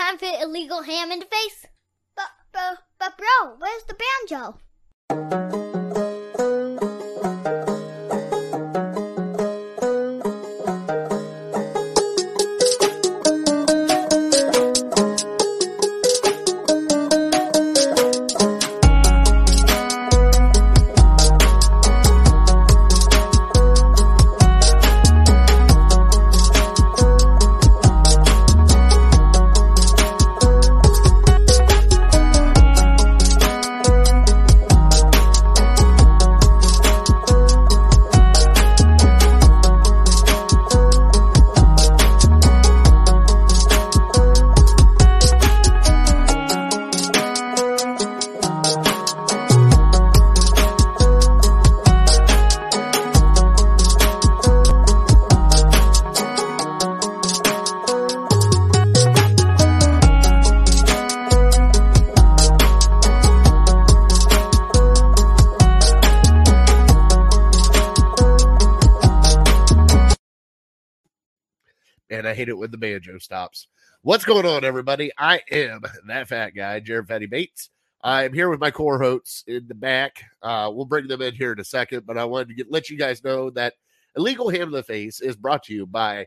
Time for illegal ham in the face? But, but, but, bro, where's the banjo? It when the banjo stops. What's going on, everybody? I am that fat guy, Jared Fatty Bates. I'm here with my core hosts in the back. Uh, we'll bring them in here in a second, but I wanted to get, let you guys know that Illegal Hand of the Face is brought to you by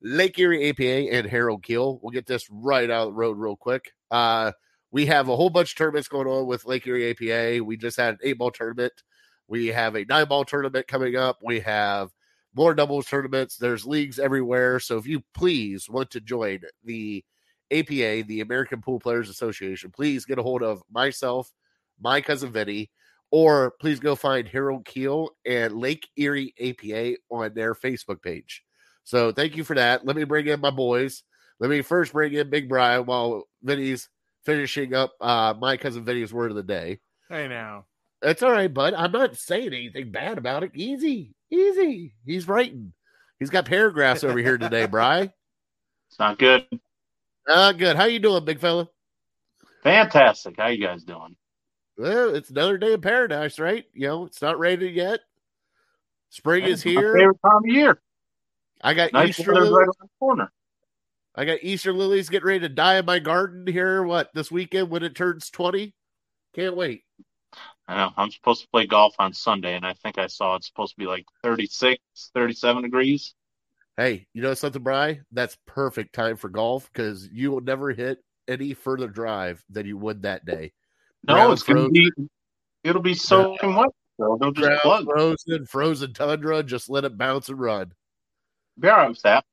Lake Erie APA and Harold Keel. We'll get this right out of the road real quick. Uh, we have a whole bunch of tournaments going on with Lake Erie APA. We just had an eight ball tournament. We have a nine ball tournament coming up. We have more doubles tournaments. There's leagues everywhere. So if you please want to join the APA, the American Pool Players Association, please get a hold of myself, my cousin Vinny, or please go find Harold Keel and Lake Erie APA on their Facebook page. So thank you for that. Let me bring in my boys. Let me first bring in Big Brian while Vinny's finishing up uh, my cousin Vinny's word of the day. Hey now. That's all right, bud. I'm not saying anything bad about it. Easy, easy. He's writing. He's got paragraphs over here today, Bry. It's not good. Uh, good. How you doing, big fella? Fantastic. How you guys doing? Well, it's another day in paradise, right? You know, it's not raining yet. Spring is here. favorite time of year. I got Nice Easter lilies. right corner. I got Easter lilies getting ready to die in my garden here. What this weekend when it turns twenty? Can't wait. I know. I'm supposed to play golf on Sunday, and I think I saw it's supposed to be like 36, 37 degrees. Hey, you know something, Bry? That's perfect time for golf because you will never hit any further drive than you would that day. No, Ground it's gonna be. It'll be soaking wet. So they'll just plug. frozen, frozen tundra. Just let it bounce and run. Be all right with that.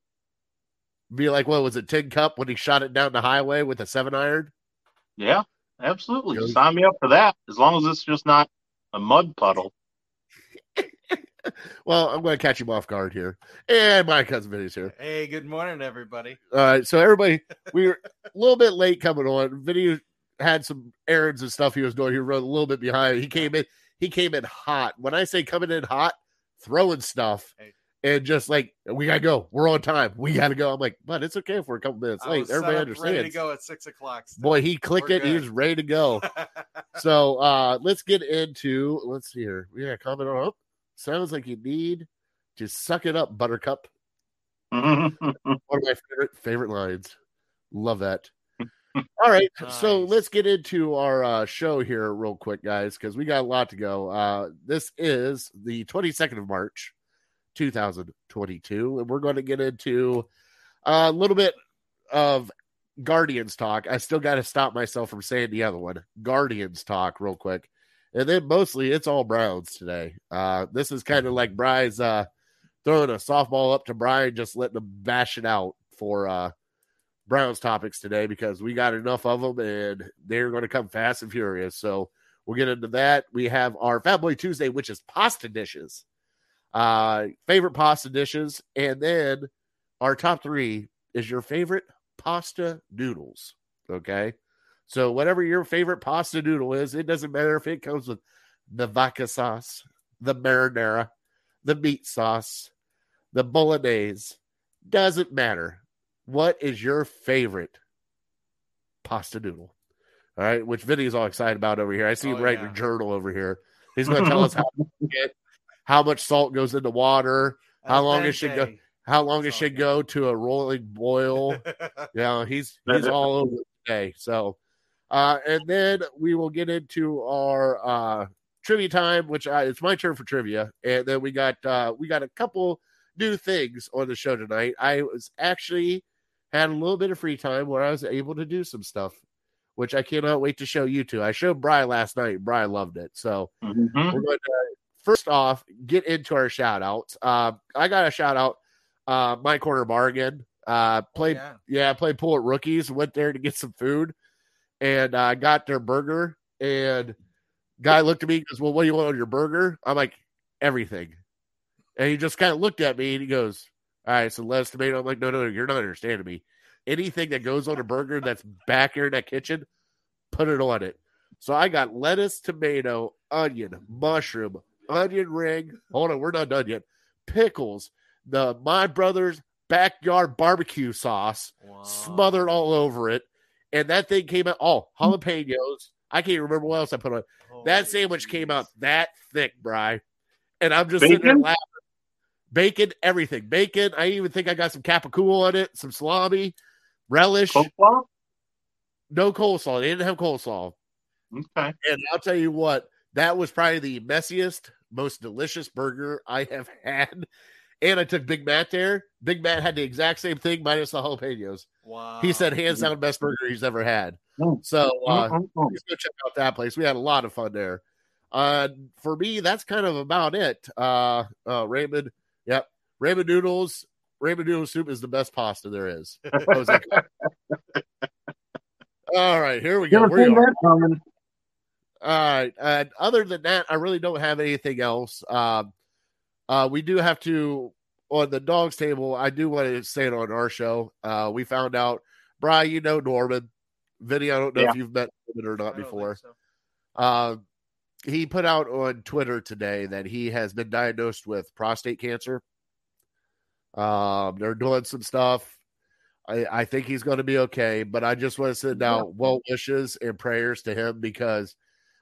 Be like, what was it, Tin Cup when he shot it down the highway with a seven iron? Yeah, absolutely. Goes- Sign me up for that. As long as it's just not a mud puddle. Well, I'm going to catch him off guard here. And my cousin Vinny's here. Hey, good morning, everybody. All right, so everybody, we were a little bit late coming on. Vinny had some errands and stuff he was doing. He run a little bit behind. He came in. He came in hot. When I say coming in hot, throwing stuff. Hey. And just like we gotta go, we're on time. We gotta go. I'm like, but it's okay if we're a couple minutes late. Everybody understands. Ready to go at six o'clock. still. Boy, he clicked We're it. He was ready to go. so uh let's get into let's see here. We got a comment on oh, sounds like you need to suck it up, buttercup. One of my favorite favorite lines. Love that. All right, so let's get into our uh, show here real quick, guys, because we got a lot to go. Uh, this is the 22nd of March, 2022, and we're going to get into a little bit of Guardians talk. I still got to stop myself from saying the other one, Guardians talk, real quick, and then mostly it's all Browns today. Uh, this is kind of like Brian's uh, throwing a softball up to Brian, just letting him bash it out for uh, Browns topics today because we got enough of them and they're going to come fast and furious. So we'll get into that. We have our Fat Boy Tuesday, which is pasta dishes, uh, favorite pasta dishes, and then our top three is your favorite pasta noodles. Okay. So whatever your favorite pasta noodle is, it doesn't matter if it comes with the vodka sauce, the marinara, the meat sauce, the bolognese, doesn't matter. What is your favorite pasta noodle? All right, which Vinny's all excited about over here. I see him Oh, writing yeah. a journal over here. He's going to tell us how to get, how much salt goes into water, how long it should go- how long it It's should go to a rolling boil. Yeah, he's he's all over it today. So, uh, and then we will get into our uh, trivia time, which I, it's my turn for trivia, and then we got uh, we got a couple new things on the show tonight. I was actually had a little bit of free time where I was able to do some stuff, which I cannot wait to show you two. I showed Bry last night. Bry loved it. So Mhm. we're going to first off get into our shout outs. Uh, I got a shout out. Uh, my corner bargain. Uh, played yeah. yeah, played pool at rookies. Went there to get some food, and I uh, got their burger. And guy looked at me and goes, "Well, what do you want on your burger?" I'm like, "Everything." And he just kind of looked at me and he goes, "All right, so lettuce, tomato." I'm like, "No, no, no, you're not understanding me. Anything that goes on a burger that's back here in that kitchen, put it on it." So I got lettuce, tomato, onion, mushroom, onion ring. Hold on, we're not done yet. Pickles, the my brother's backyard barbecue sauce Wow. smothered all over it. And that thing came out, oh, jalapenos. I can't remember what else I put on. That Holy sandwich came out that thick, Bry. And I'm just sitting there Bacon? laughing. Bacon, everything. Bacon. I even think I got some capicool on it, some salami, relish. Coleslaw? No coleslaw. They didn't have coleslaw. Okay. And I'll tell you what, that was probably the messiest, most delicious burger I have had. And I took Big Matt there. Big Matt had the exact same thing minus the jalapenos. Wow. He said hands down best burger he's ever had. Mm. So uh, Mhm. please go check out that place. We had a lot of fun there. Uh, for me, that's kind of about it. Uh, uh, Raymond, yep, Raymond noodles. Raymond noodle soup is the best pasta there is. All right, here we go. Never We seen are. that coming. All right. And other than that, I really don't have anything else. Um, uh, we do have to on the dogs table. I do want to say it on our show. Uh, we found out, Brian, you know Norman. Vinny, I don't know Yeah. if you've met Norman or not don't before. so. Uh, he put out on Twitter today that he has been diagnosed with prostate cancer. Um, they're doing some stuff. I, I think he's going to be okay, but I just want to send out well wishes and prayers to him because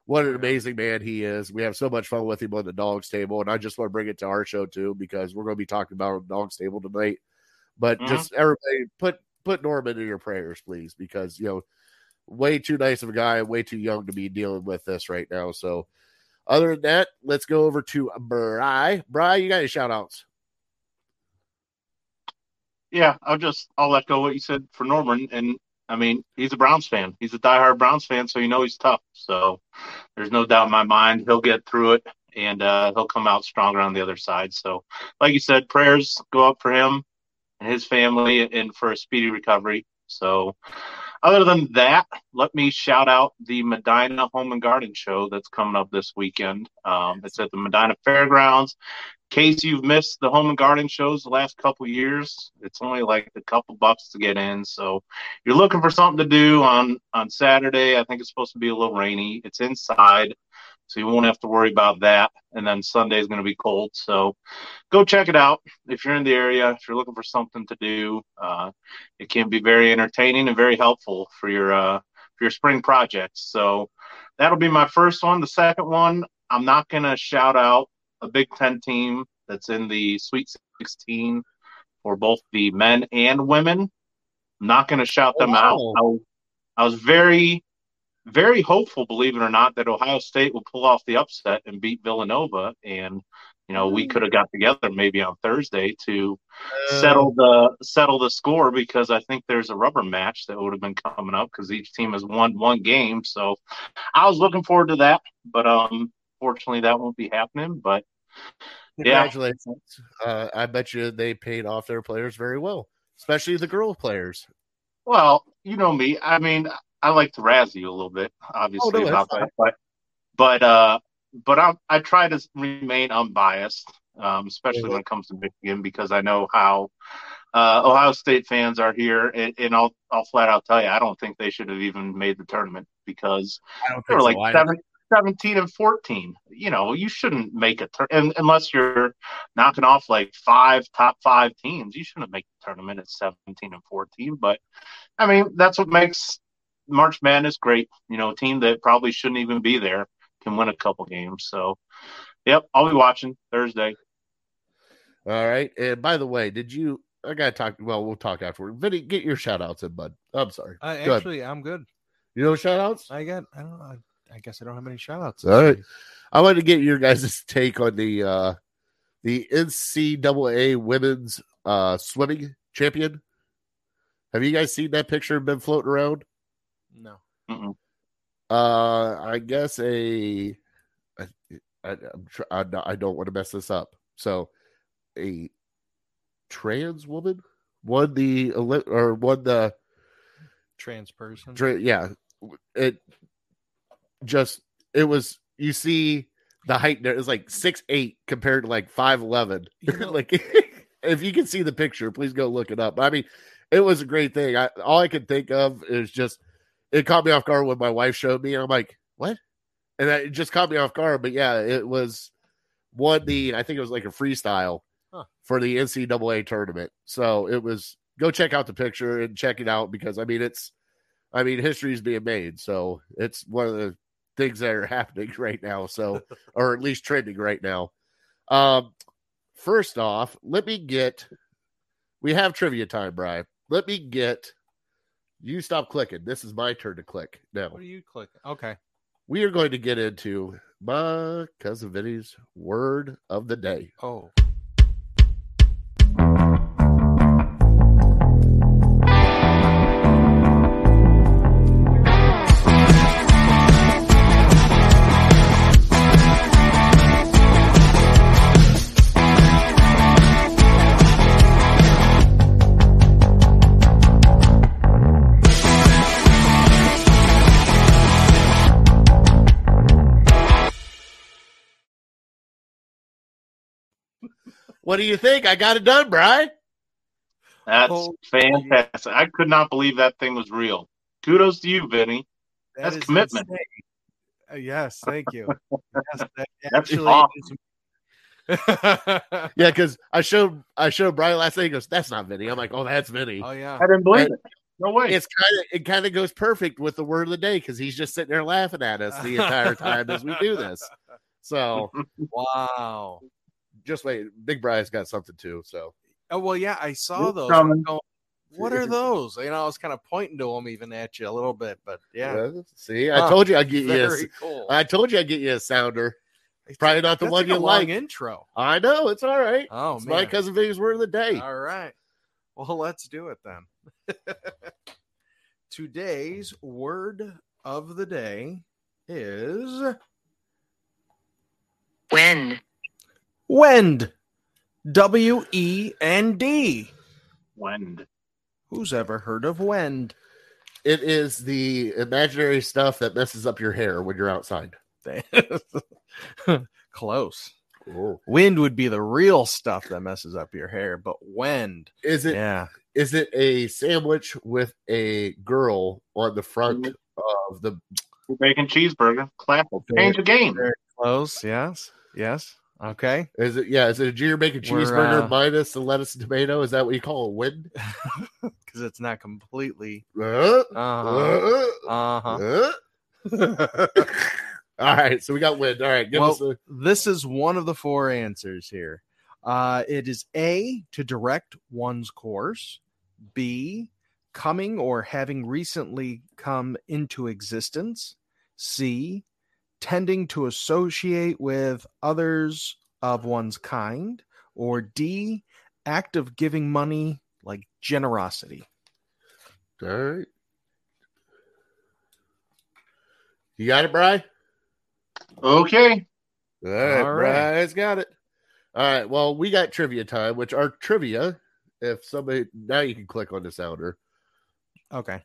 what an amazing man he is. We have so much fun with him on the dogs table, and I just want to bring it to our show too because we're going to be talking about dogs table tonight. But Mhm. just everybody put put Norman in your prayers, please, because you know, way too nice of a guy, way too young to be dealing with this right now. So, other than that, let's go over to Bry. Bry, you got any shout outs? Yeah, I'll just I'll let echo what you said for Norman. And I mean, he's a Browns fan. He's a diehard Browns fan, so you know he's tough. So there's no doubt in my mind he'll get through it and uh, he'll come out stronger on the other side. So, like you said, prayers go up for him and his family and for a speedy recovery. So, other than that, let me shout out the Medina Home and Garden Show that's coming up this weekend. Um, it's at the Medina Fairgrounds In case you've missed the home and garden shows the last couple years, it's only like a couple bucks to get in. So you're looking for something to do on on Saturday. I think it's supposed to be a little rainy. It's inside, so you won't have to worry about that. And then Sunday is going to be cold, so go check it out if you're in the area. If you're looking for something to do, uh, it can be very entertaining and very helpful for your uh, for your spring projects. So that'll be my first one. The second one, I'm not going to shout out a Big Ten team that's in the Sweet 16 for both the men and women. I'm not going to shout them Oh, out. I I was very, very hopeful, believe it or not, that Ohio State will pull off the upset and beat Villanova. And, you know, we could have got together maybe on Thursday to settle the settle the score because I think there's a rubber match that would have been coming up because each team has won one game. So I was looking forward to that, but um, fortunately that won't be happening. But yeah. Congratulations. Uh, I bet you they paid off their players very well, especially the girl players. well, you know me. I mean, I like to razz you a little bit, obviously Oh, no, that, but but uh, but I I try to remain unbiased, um, especially when it comes to Michigan because I know how. Uh, Ohio State fans are here, and, and I'll I'll flat out tell you, I don't think they should have even made the tournament because they were like so. I- seven, 17 and 14. You know, you shouldn't make a tur- and, unless you're knocking off like five top five teams. You shouldn't make the tournament at 17 and 14. But I mean, that's what makes March Madness great. You know, a team that probably shouldn't even be there can win a couple games. So, yep, I'll be watching Thursday. All right. And by the way, did you? I gotta talk. Well, we'll talk afterward. Vinny, get your shout outs in, bud. I'm sorry. I Go ahead. actually, I'm good. You know shout outs? I got. I don't. I, I guess I don't have any shout outs. All right. I wanted to get your guys' take on the uh the NCAA women's uh swimming champion. Have you guys seen that picture been floating around? No. Mm-mm. Uh, I guess a, I, I, I'm tr- I, I don't want to mess this up. So, a trans woman won the Olymp- or won the Trans person. tra- yeah. It just it was you see the height there is like six eight compared to like five eleven. You know- like if you can see the picture, please go look it up. I mean, it was a great thing. I all I could think of is just it caught me off guard when my wife showed me, and I'm like, what? And that, it just caught me off guard. But yeah, it was one the I think it was like a freestyle Huh. for the NCAA tournament. So it was go check out the picture and check it out because I mean it's I mean history is being made. So it's one of the things that are happening right now. So or at least trending right now. Um first off, let me get we have trivia time, Brian. Let me get you stop clicking. This is my turn to click now. What are you clicking? Okay. We are going to get into my cousin Vinny's word of the day. Oh. What do you think? I got it done, Brian. That's Oh, fantastic. I could not believe that thing was real. Kudos to you, Vinny. That That's is commitment. insane. Uh, yes, thank you. Yes, that That's actually awesome. is- Yeah, because I showed I showed Brian last night. He goes, "That's not Vinny." I'm like, "Oh, that's Vinny." oh yeah. I didn't believe it. No way. It's kind of it kind of goes perfect with the word of the day because he's just sitting there laughing at us the entire time as we do this. So Wow. Just wait, Big Brian's got something too. So Oh well, yeah, I saw It's those. going, what are those? You know, I was kind of pointing to them even at you a little bit, but yeah, uh, see, I Huh. told you I'd get you. A, cool. I told you I'd get you a sounder. probably not the That's one like you a long like. Intro. I know it's all right. Oh it's man. my cousin Vinny's word of the day. All right. Well, let's do it then. Today's word of the day is When. Wend. W E N D. Wend. Who's ever heard of wend? It is the imaginary stuff that messes up your hair when you're outside. Close. Oh. Wind would be the real stuff that messes up your hair, but wend. Is it Yeah. is it a sandwich with a girl on the front mm-hmm. of the Bacon cheeseburger. Classic. Change the game. Very close. Yes. Yes. Okay. is it yeah, is it a junior bacon cheeseburger uh, minus the lettuce and tomato? Is that what you call a win? Because it's not completely. Uh, Uh huh. uh, Uh huh. uh. All right, so we got win. All right, Well, us a This is one of the four answers here. Uh, it is A, to direct one's course, B, coming or having recently come into existence, C, tending to associate with others of one's kind, or D, act of giving money like generosity. all right. You got it, Bry? Okay. All right, All right. Bry's got it. All right, well, we got trivia time, which our trivia, if somebody now you can click on the sounder. Okay.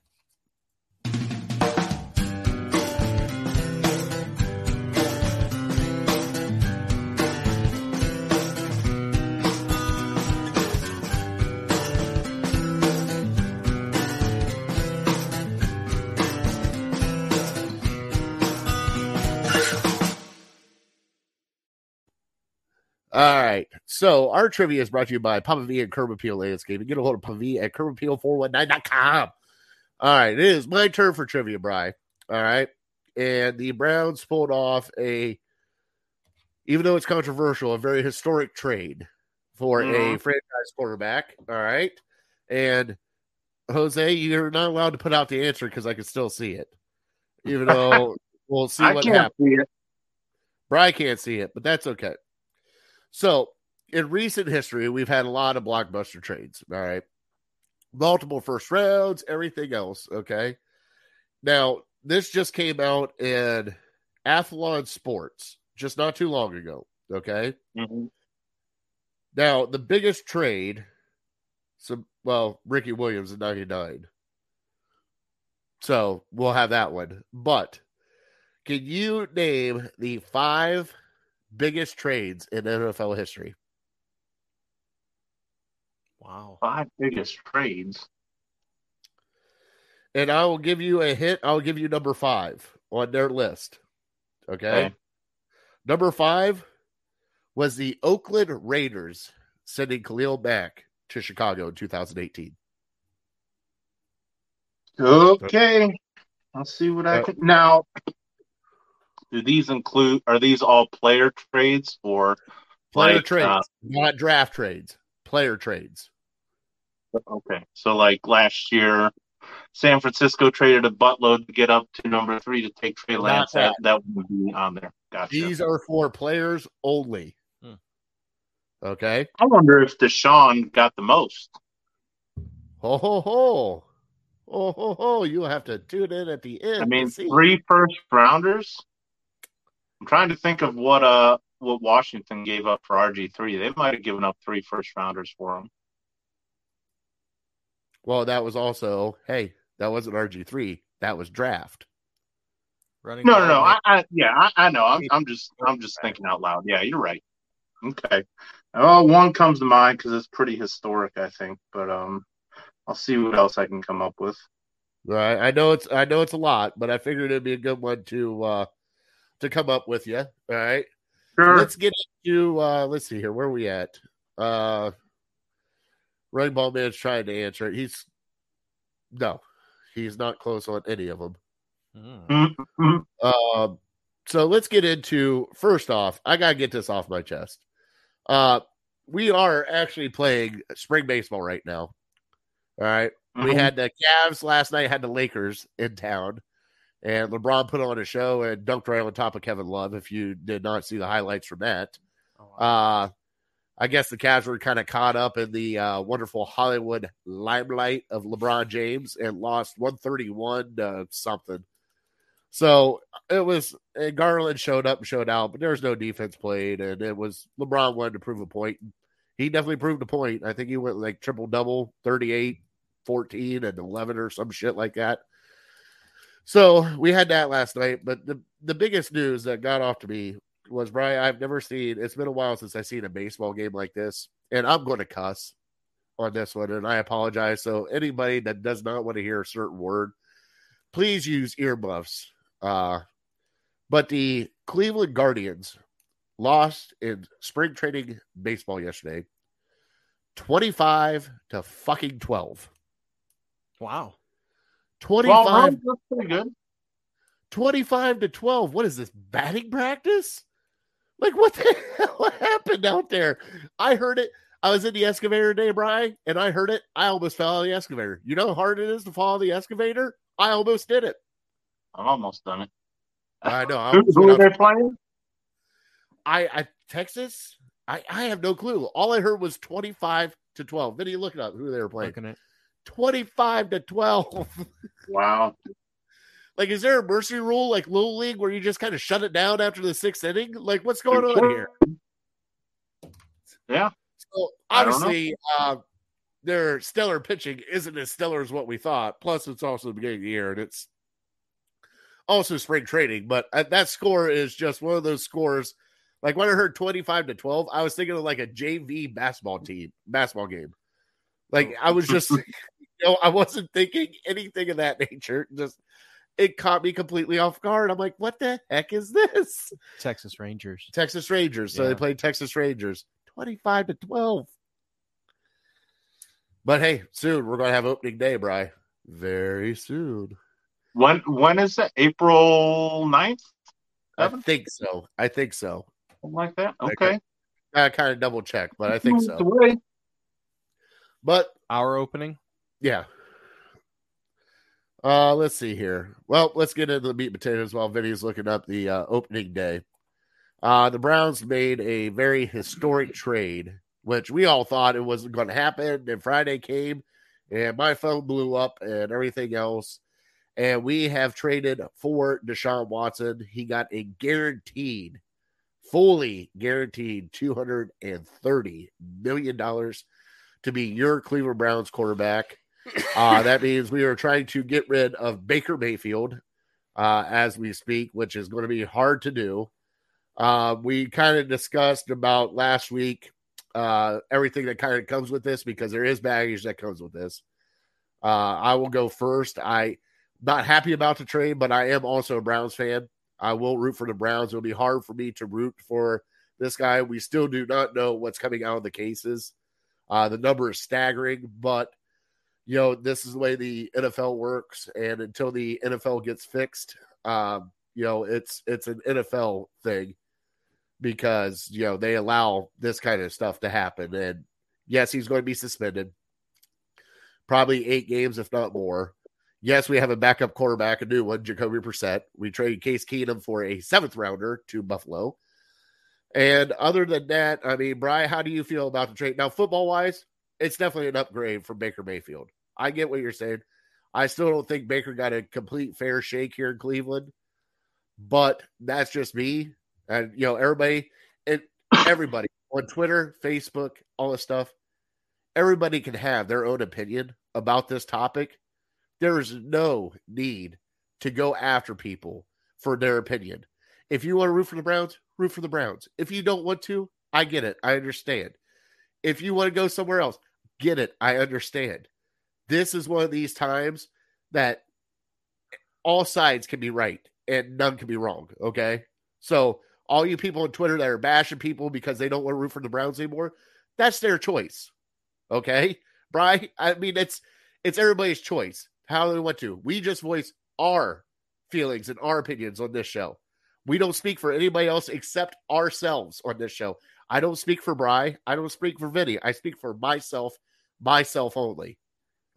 All right. So our trivia is brought to you by Papa V and Curb Appeal Landscaping. Get a hold of Papa V at curbappeal419.com. All right. It is my turn for trivia, Bry. All right. And the Browns pulled off a, even though it's controversial, a very historic trade for a Mhm. franchise quarterback. All right. And Jose, you're not allowed to put out the answer because I can still see it. Even though we'll see I what can't happens. see it. Brian can't see it, but that's okay. So, in recent history, we've had a lot of blockbuster trades. All right. Multiple first rounds, everything else. Okay. Now, this just came out in Athlon Sports just not too long ago. Okay. Mhm. Now, the biggest trade, so well, Ricky Williams in 99. So we'll have that one. But can you name the five biggest trades in NFL history? Wow. Five biggest trades. And I will give you a hint. I'll give you number five on their list. Okay. Okay. Number five was the Oakland Raiders sending Khalil Mack to Chicago in 2018. Okay. Let's see what I Uh, can now. Do these include? Are these all player trades or Player Like, trades, uh, not draft trades. Player trades. okay? So like last year, San Francisco traded a buttload to get up to number three to take Trey Lance. That that. would be on there. Gotcha. These are for players only. Hmm. Okay. I wonder if Deshaun got the most. Ho ho ho. Ho ho ho. You have to tune in at the end. I mean, three first rounders. I'm trying to think of what uh what Washington gave up for RG three. They might have given up three first rounders for him. Well, that was also, hey, that wasn't RG3. That was draft. Running No, no, no. I, I yeah, I, I know. I'm, I'm just I'm just thinking out loud. Yeah, you're right. Okay. Oh, one comes to mind because it's pretty historic, I think. But um, I'll see what else I can come up with. Right. I know it's I know it's a lot, but I figured it'd be a good one to uh to come up with you. All right. Sure. Let's get into uh let's see here. Where are we at? Uh Running Ball Man's trying to answer it. He's no, he's not close on any of them. Mm. Mhm. Um, so let's get into first off, I gotta get this off my chest. Uh we are actually playing spring baseball right now. All right. We Mhm. had the Cavs last night, had the Lakers in town, and LeBron put on a show and dunked right on top of Kevin Love. If you did not see the highlights from that, Oh, wow. uh, I guess the Cavs were kind of caught up in the uh, wonderful Hollywood limelight of LeBron James and lost 131 to something. So it was and Garland showed up and showed out, but there was no defense played, and it was LeBron wanted to prove a point. He definitely proved a point. I think he went like triple double, 38, 14, and 11 or some shit like that. So we had that last night, but the the biggest news that got off to me was Brian. I've never seen. It's been a while since I've seen a baseball game like this, and I'm going to cuss on this one, and I apologize. So anybody that does not want to hear a certain word, please use earmuffs. Uh, but the Cleveland Guardians lost in spring training baseball yesterday, twenty-five to fucking twelve. wow. 25 Well, that's pretty good. 25 to 12. What is this batting practice? Like what the hell happened out there? I heard it. I was in the excavator today, Brian, and I heard it. I almost fell out of the excavator. You know how hard it is to fall out of the excavator? I almost did it. I'm almost done it. I know. I, Who, almost who went are they playing? I, I Texas. I, I have no clue. All I heard was 25 to 12. Then you look it up who they were playing. Looking at 25 to 12. Wow. like, is there a mercy rule like Little League where you just kind of shut it down after the sixth inning? Like, what's going on here? Yeah. So I don't know. obviously, uh, their stellar pitching isn't as stellar as what we thought. Plus, it's also the beginning of the year, and it's also spring training. But uh, that score is just one of those scores. Like when I heard twenty-five to twelve, I was thinking of like a JV basketball team, basketball game. Like I was just, you know, I wasn't thinking anything of that nature. Just it caught me completely off guard. I'm like, what the heck is this? Texas Rangers. Texas Rangers. So Yeah. they played Texas Rangers 25 to 12. But hey, soon we're going to have opening day, Bry. Very soon. When when is that? April 9th? I Seven? think so. I think so. Something like that. Okay. Okay. I kind of double check, but I think so. But Our opening. Yeah. Uh, let's see here. Well, let's get into the meat and potatoes while Vinny's looking up the uh, opening day. Uh, the Browns made a very historic trade, which we all thought it wasn't going to happen. And Friday came, and my phone blew up and everything else. And we have traded for Deshaun Watson. He got a guaranteed, fully guaranteed $230 million to be your Cleveland Browns quarterback. Uh, that means we are trying to get rid of Baker Mayfield uh, as we speak, which is going to be hard to do. Uh, we kind of discussed about last week uh, everything that kind of comes with this because there is baggage that comes with this. Uh, I will go first. I not happy about the trade, but I am also a Browns fan. I will root for the Browns. It'll be hard for me to root for this guy. We still do not know what's coming out of the cases. Uh, the number is staggering, but you know this is the way the NFL works, and until the NFL gets fixed, um, you know it's it's an NFL thing because you know they allow this kind of stuff to happen. And yes, he's going to be suspended, probably eight games if not more. Yes, we have a backup quarterback, a new one, Jacoby Brissett. We traded Case Keenum for a seventh rounder to Buffalo. And other than that, I mean, Brian, how do you feel about the trade? Now, football wise, it's definitely an upgrade from Baker Mayfield. I get what you're saying. I still don't think Baker got a complete fair shake here in Cleveland, but that's just me. And you know, everybody and everybody on Twitter, Facebook, all this stuff, everybody can have their own opinion about this topic. There is no need to go after people for their opinion. If you want to root for the Browns, root for the Browns. If you don't want to, I get it. I understand. If you want to go somewhere else, get it. I understand. This is one of these times that all sides can be right and none can be wrong. Okay. So, all you people on Twitter that are bashing people because they don't want to root for the Browns anymore, that's their choice. Okay. Brian, I mean, it's it's everybody's choice how they want to. We just voice our feelings and our opinions on this show. We don't speak for anybody else except ourselves on this show. I don't speak for Bry. I don't speak for Vinny. I speak for myself, myself only.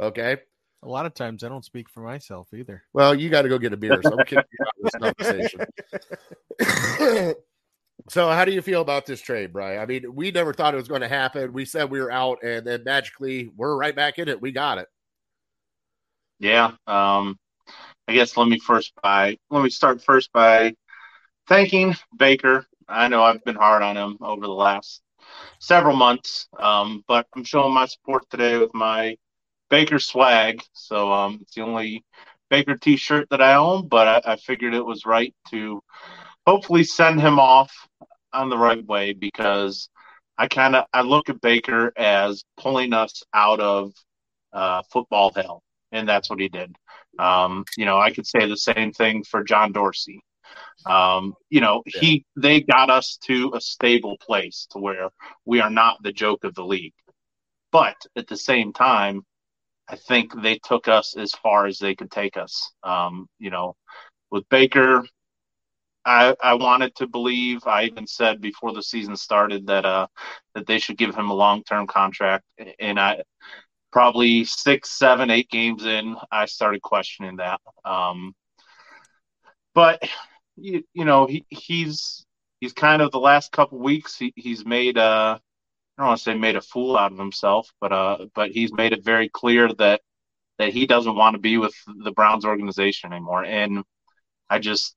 Okay. A lot of times I don't speak for myself either. Well, you got to go get a beer. So I'm kicking you out of this conversation. so, how do you feel about this trade, Bry? I mean, we never thought it was going to happen. We said we were out, and then magically we're right back in it. We got it. Yeah. Um, I guess let me first by let me start first by thanking Baker. I know I've been hard on him over the last several months, um, but I'm showing my support today with my Baker swag. So um, it's the only Baker T-shirt that I own, but I, I figured it was right to hopefully send him off on the right way because I kind of I look at Baker as pulling us out of uh, football hell, and that's what he did. Um, you know, I could say the same thing for John Dorsey. Um, you know, Yeah. he they got us to a stable place to where we are not the joke of the league. But at the same time, I think they took us as far as they could take us. Um, you know, with Baker, I I wanted to believe. I even said before the season started that uh that they should give him a long term contract, and I probably six, seven, eight games in, I started questioning that. Um, but you, you know, he, he's he's kind of the last couple weeks he, he's made uh I don't want to say made a fool out of himself, but uh but he's made it very clear that that he doesn't want to be with the Browns organization anymore. And I just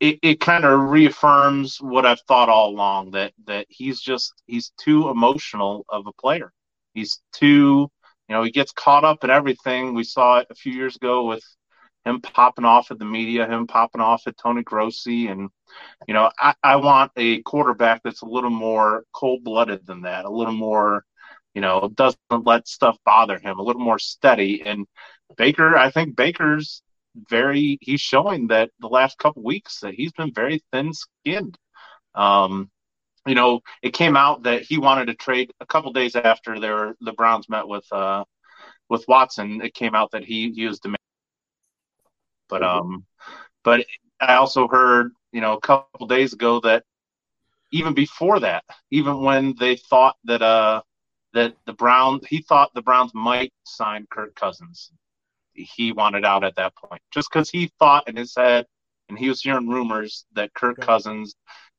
it, it kind of reaffirms what I've thought all along that that he's just he's too emotional of a player. He's too you know, he gets caught up in everything. We saw it a few years ago with him popping off at the media, him popping off at Tony Grossi. And, you know, I, I want a quarterback that's a little more cold blooded than that, a little more, you know, doesn't let stuff bother him, a little more steady. And Baker, I think Baker's very, he's showing that the last couple weeks that he's been very thin skinned. Um, you know, it came out that he wanted to trade a couple days after their the Browns met with uh with Watson. It came out that he he was demanding, but um, but I also heard you know a couple days ago that even before that, even when they thought that uh that the Browns, he thought the Browns might sign Kirk Cousins. He wanted out at that point, just because he thought in his head, and he was hearing rumors that Kirk Cousins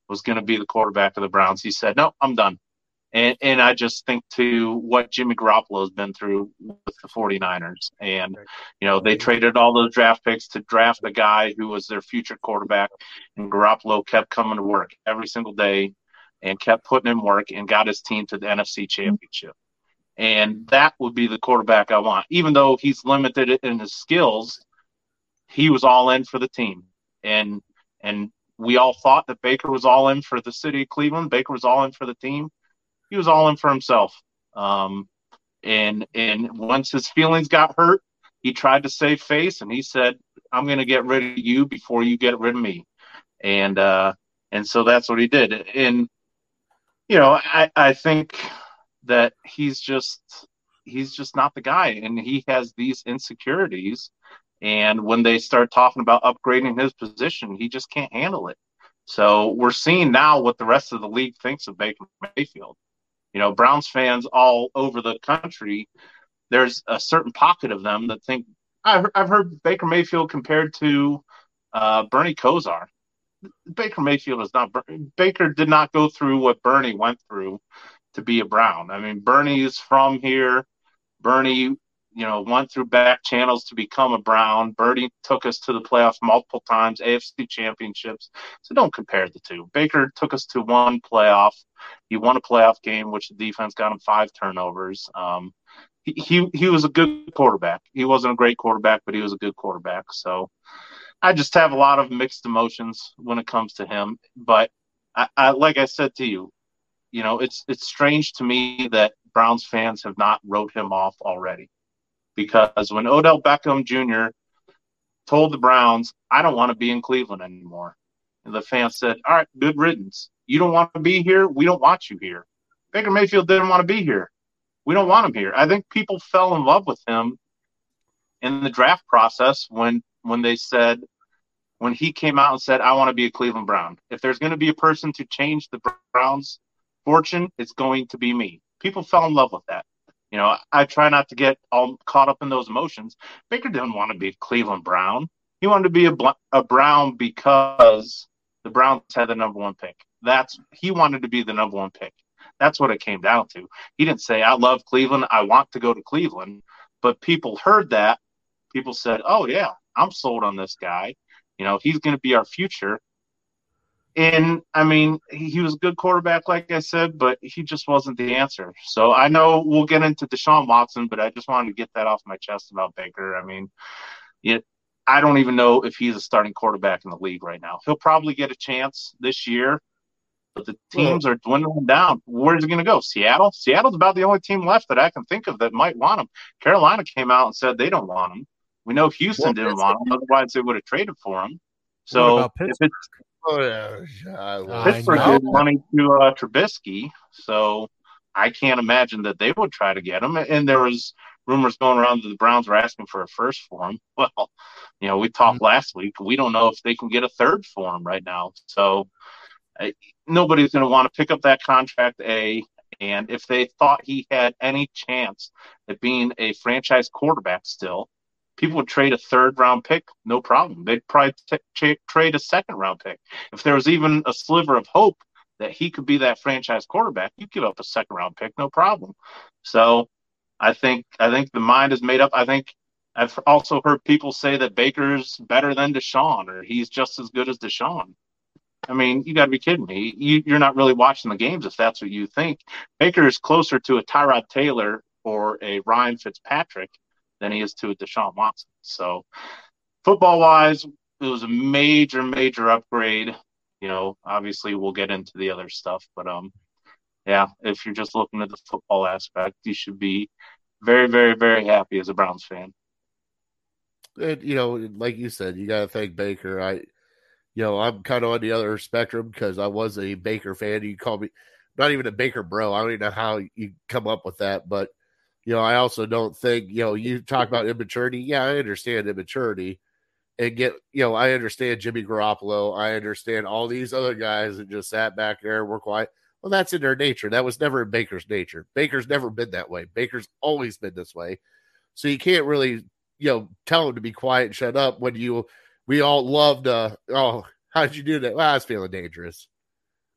was going to be the quarterback of the Browns. He said, "No, I'm done." And and I just think to what Jimmy Garoppolo has been through with the 49ers. And, you know, they traded all those draft picks to draft a guy who was their future quarterback. And Garoppolo kept coming to work every single day and kept putting in work and got his team to the NFC championship. And that would be the quarterback I want. Even though he's limited in his skills, he was all in for the team. And and we all thought that Baker was all in for the city of Cleveland. Baker was all in for the team he was all in for himself. Um, and and once his feelings got hurt, he tried to save face, and he said, "I'm going to get rid of you before you get rid of me." And uh, and so that's what he did. And you know, I I think that he's just he's just not the guy, and he has these insecurities. And when they start talking about upgrading his position, he just can't handle it. So we're seeing now what the rest of the league thinks of Baker Mayfield. You know, Browns fans all over the country, there's a certain pocket of them that think I've, I've heard Baker Mayfield compared to uh, Bernie Kosar. Baker Mayfield is not Baker did not go through what Bernie went through to be a Brown. I mean, Bernie is from here. Bernie you know, went through back channels to become a Brown. Bernie took us to the playoffs multiple times, AFC championships. So don't compare the two. Baker took us to one playoff. He won a playoff game, which the defense got him five turnovers. Um, he, he he was a good quarterback. He wasn't a great quarterback, but he was a good quarterback. So I just have a lot of mixed emotions when it comes to him. But I, I like I said to you, you know, it's it's strange to me that Browns fans have not wrote him off already because when Odell Beckham Jr. told the Browns, I don't want to be in Cleveland anymore, and the fans said, All right, good riddance. You don't want to be here. We don't want you here. Baker Mayfield didn't want to be here. We don't want him here. I think people fell in love with him in the draft process when when they said when he came out and said, I want to be a Cleveland Brown. If there's going to be a person to change the Browns' fortune, it's going to be me. People fell in love with that. You know, I try not to get all caught up in those emotions. Baker didn't want to be Cleveland Brown. He wanted to be a, a Brown because the Browns had the number one pick. That's he wanted to be the number one pick. That's what it came down to. He didn't say, I love Cleveland. I want to go to Cleveland. But people heard that. People said, Oh, yeah, I'm sold on this guy. You know, he's going to be our future. And I mean, he was a good quarterback, like I said, but he just wasn't the answer. So I know we'll get into Deshaun Watson, but I just wanted to get that off my chest about Baker. I mean, it, I don't even know if he's a starting quarterback in the league right now. He'll probably get a chance this year, but the teams are dwindling down. Where's he going to go? Seattle? Seattle's about the only team left that I can think of that might want him. Carolina came out and said they don't want him. We know Houston well, didn't want him, otherwise they would have traded for him. So if it's Oh yeah, Pittsburgh gave money to uh, Trubisky, so I can't imagine that they would try to get him. And there was rumors going around that the Browns were asking for a first for him. Well, you know, we talked mm-hmm. last week. We don't know if they can get a third for him right now. So uh, nobody's going to want to pick up that contract. A and if they thought he had any chance at being a franchise quarterback still, people would trade a third round pick, no problem. They'd probably t- t- trade a second round pick. If there was even a sliver of hope that he could be that franchise quarterback, you give up a second round pick, no problem. So I think I think the mind is made up. I think I've also heard people say that Baker's better than Deshaun or he's just as good as Deshaun. I mean, you got to be kidding me. You, you're not really watching the games if that's what you think. Baker is closer to a Tyrod Taylor or a Ryan Fitzpatrick than he is to Deshaun Watson. So, football wise, it was a major, major upgrade. You know, obviously we'll get into the other stuff, but um, yeah, if you're just looking at the football aspect, you should be very, very, very happy as a Browns fan. And, you know, like you said, you got to thank Baker. I, you know, I'm kind of on the other spectrum because I was a Baker fan. You call me not even a Baker bro. I don't even know how you come up with that, but you know, I also don't think, you know, you talk about immaturity. Yeah, I understand immaturity. and get you know I understand Jimmy Garoppolo, I understand all these other guys that just sat back there and were quiet. Well, that's in their nature. That was never in Baker's nature. Baker's never been that way. Baker's always been this way. So you can't really you know tell him to be quiet and shut up when you we all loved uh oh how did you do that? Well, I was feeling dangerous.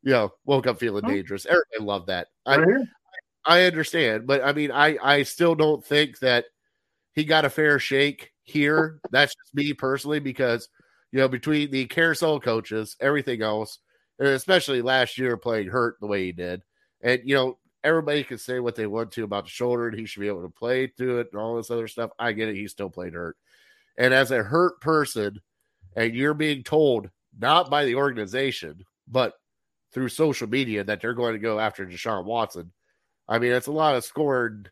You know, woke up feeling dangerous. Everybody loved that. I, Right. I understand, but I mean, I I still don't think that he got a fair shake here. That's just me personally because you know between the carousel coaches, everything else, and especially last year playing hurt the way he did, and you know everybody can say what they want to about the shoulder and he should be able to play through it and all this other stuff. I get it. He still played hurt, and as a hurt person, and you're being told not by the organization but through social media that they're going to go after Deshaun Watson. I mean, it's a lot of scored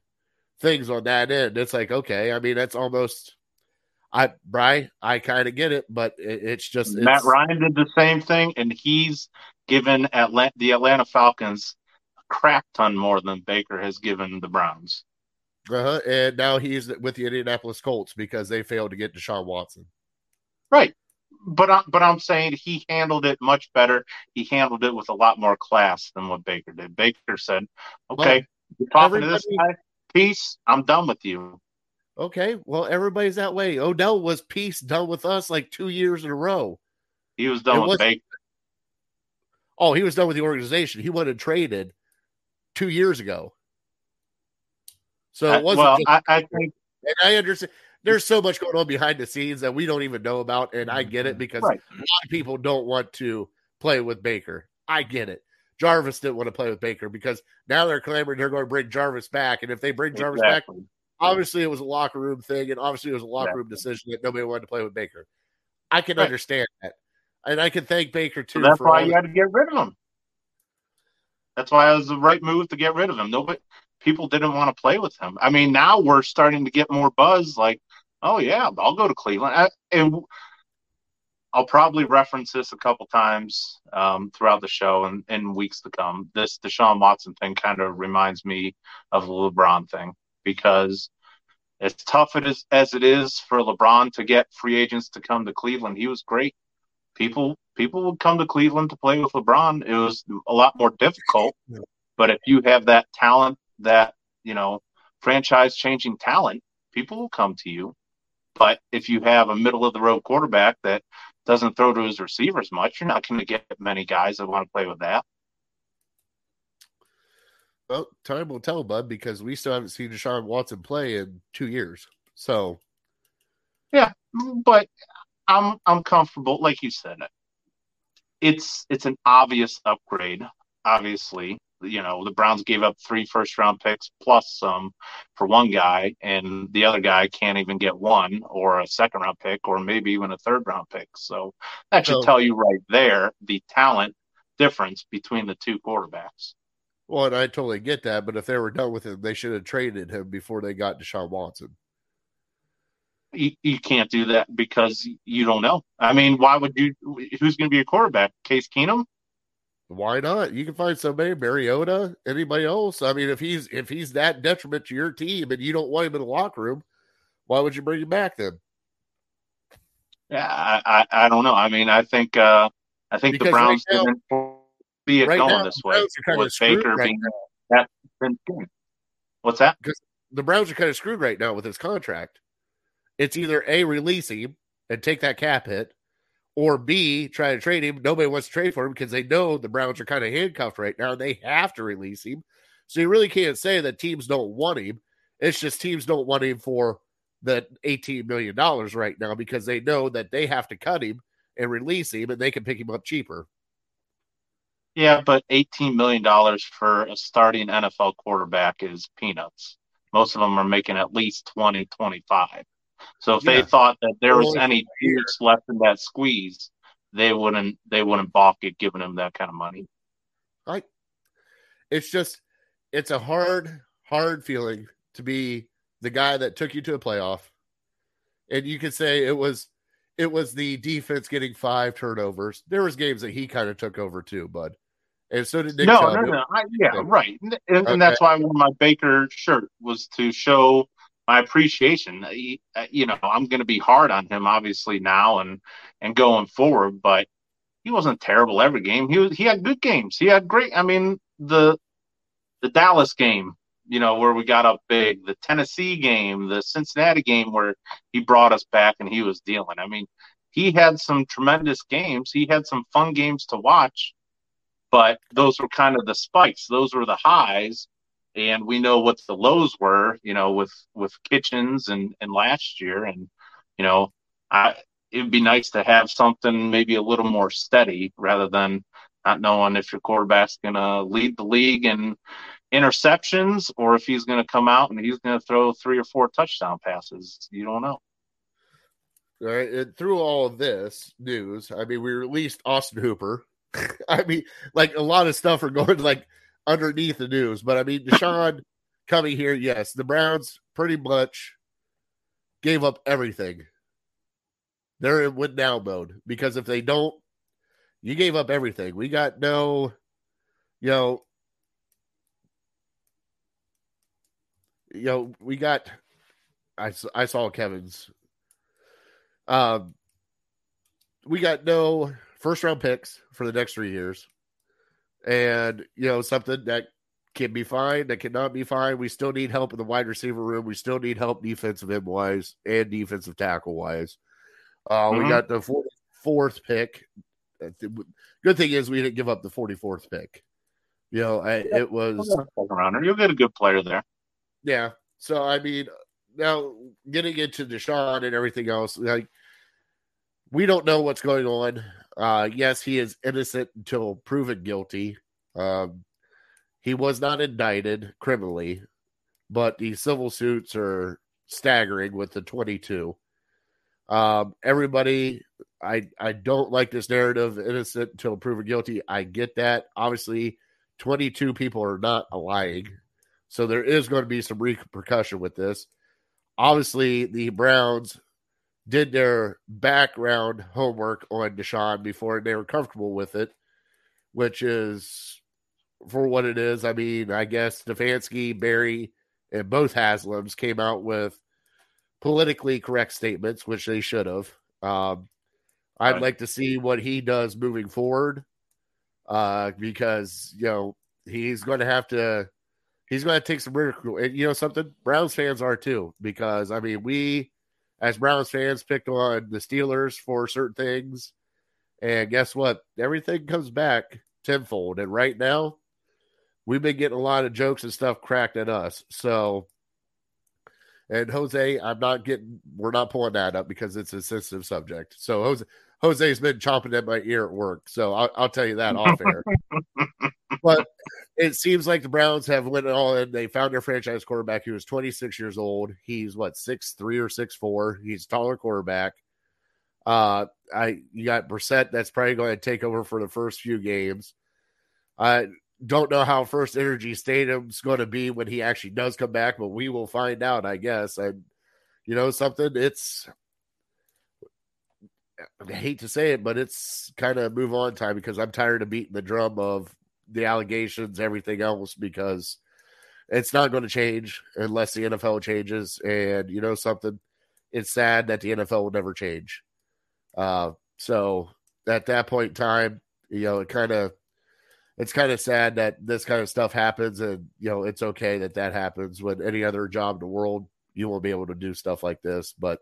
things on that end. It's like, okay, I mean, that's almost, I, Bry, I kind of get it, but it, it's just Matt Ryan did the same thing, and he's given Atlanta, the Atlanta Falcons a crap ton more than Baker has given the Browns. Uh-huh. and now he's with the Indianapolis Colts because they failed to get Deshaun Watson. Right. But I, but I'm saying he handled it much better. He handled it with a lot more class than what Baker did. Baker said, "Okay, you're talking to this guy. Peace. I'm done with you." Okay, well, everybody's that way. Odell was peace done with us like two years in a row. He was done It with Baker. Oh, he was done with the organization. He wanted traded two years ago. So it uh, wasn't well, just I, I think And I understand there's so much going on behind the scenes that we don't even know about. And I get it mm-hmm. because Right. a lot of people don't want to play with Baker. I get it. Jarvis didn't want to play with Baker because now they're clamoring they're going to bring Jarvis back. And if they bring Jarvis back, obviously it was a locker room thing. And obviously it was a locker room decision that nobody wanted to play with Baker. I can Right. understand that. And I can thank Baker So too. that's for why you had to get rid of him. That's why it was the right move to get rid of him. Nobody, people didn't want to play with him. I mean, now we're starting to get more buzz. Like, oh yeah, I'll go to Cleveland, I, and I'll probably reference this a couple times um, throughout the show and in weeks to come. This Deshaun Watson thing kind of reminds me of the LeBron thing because as tough it is as it is for LeBron to get free agents to come to Cleveland, he was great people people would come to Cleveland to play with LeBron. It was a lot more difficult. But if you have that talent, that you know, franchise changing talent, people will come to you. But if you have a middle of the road quarterback that doesn't throw to his receivers much, you're not going to get many guys that want to play with that. Well, time will tell, bud, because we still haven't seen Deshaun Watson play in two years. So yeah, But I'm I'm comfortable, like you said. It's it's an obvious upgrade. Obviously, you know the Browns gave up three first round picks plus some for one guy, and the other guy can't even get one or a second round pick or maybe even a third round pick. So that should So- tell you right there the talent difference between the two quarterbacks. Well, and I totally get that, but if they were done with him, they should have traded him before they got Deshaun Watson. You, you can't do that because you don't know. I mean, why would you? Who's going to be a quarterback? Case Keenum? Why not? You can find somebody, Mariota, anybody else. I mean, if he's if he's that detriment to your team and you don't want him in the locker room, why would you bring him back then? Yeah, I, I, I don't know. I mean, I think uh, I think Because the Browns right didn't see it right going now, this way with Baker right being that. What's that? The Browns are kind of screwed right now with his contract. It's either A, release him and take that cap hit, or B, try to trade him. Nobody wants to trade for him because they know the Browns are kind of handcuffed right now they have to release him. So you really can't say that teams don't want him. It's just teams don't want him for the $18 million right now because they know that they have to cut him and release him and they can pick him up cheaper. Yeah, but eighteen million dollars for a starting NFL quarterback is peanuts. Most of them are making at least 20, 25. So if Yeah. they thought that there was any juice left in that squeeze, they wouldn't they wouldn't balk at giving him that kind of money. Right. it's just it's a hard, hard feeling to be the guy that took you to a playoff. And you could say it was it was the defense getting five turnovers. There was games that he kind of took over too, bud. And so did Nick no, Chubb. no, no. I, yeah, Okay. right. And, and that's why I wore my Baker shirt was to show my appreciation. Uh, uh, you know, I'm going to be hard on him obviously now and and going forward, but he wasn't terrible every game. He was he had good games. He had great. I mean the the Dallas game, you know, where we got up big, the Tennessee game, the Cincinnati game where he brought us back and he was dealing. I mean, he had some tremendous games. He had some fun games to watch, but those were kind of the spikes. Those were the highs, and we know what the lows were. You know, with with Kitchens and and last year, and you know, I it'd be nice to have something maybe a little more steady rather than not knowing if your quarterback's to lead the league in interceptions or if he's to come out and he's to throw three or four touchdown passes. You don't know. All right. And through all of this news, I mean, we released Austin Hooper. I mean, like a lot of stuff are going like underneath the news, but I mean, Deshaun coming here, yes, the Browns pretty much gave up everything. They're in win now mode because if they don't, you gave up everything. We got no, you know, you know, we got. I I saw Kevin's um, we got no first round picks for the next three years, and you know something that can be fine, that cannot be fine. We still need help in the wide receiver room. We still need help defensive end wise and defensive tackle wise. Uh, mm-hmm. We got the fourth pick. Good thing is we didn't give up the forty fourth pick. You know, I, it was around. You'll get a good player there. Yeah. So I mean, now getting into Deshaun and everything else, like we don't know what's going on. Uh, yes, he is innocent until proven guilty. Um, he was not indicted criminally, but the civil suits are staggering with the 22. Um, everybody, I I don't like this narrative innocent until proven guilty. I get that. Obviously, 22 people are not lying. So there is going to be some repercussion with this. Obviously, the Browns did their background homework on Deshaun before they were comfortable with it, which is for what it is. I mean, I guess Stefanski, Berry, and both Haslams came out with politically correct statements, which they should have. Um, I'd right. like to see what he does moving forward, uh, because you know he's going to have to he's going to take some ridicule. And you know something, Browns fans are too, because I mean we as Browns fans picked on the Steelers for certain things. And guess what? Everything comes back tenfold. And right now, we've been getting a lot of jokes and stuff cracked at us. So, and Jose, I'm not getting, we're not pulling that up because it's a sensitive subject. So, Jose, Jose's been chomping at my ear at work. So, I'll, I'll tell you that off air. but it seems like the Browns have went all in. They found their franchise quarterback. He was 26 years old. He's what six three or six four. He's a taller quarterback. Uh, I you got Brissett. That's probably going to take over for the first few games. I don't know how First Energy Stadium's going to be when he actually does come back, but we will find out. I guess. And you know something, it's I hate to say it, but it's kind of move on time because I'm tired of beating the drum of the allegations, everything else, because it's not going to change unless the NFL changes. And you know something, it's sad that the NFL will never change. Uh, so at that point in time, you know, it kind of it's kind of sad that this kind of stuff happens, and you know, it's okay that that happens. When any other job in the world, you won't be able to do stuff like this. But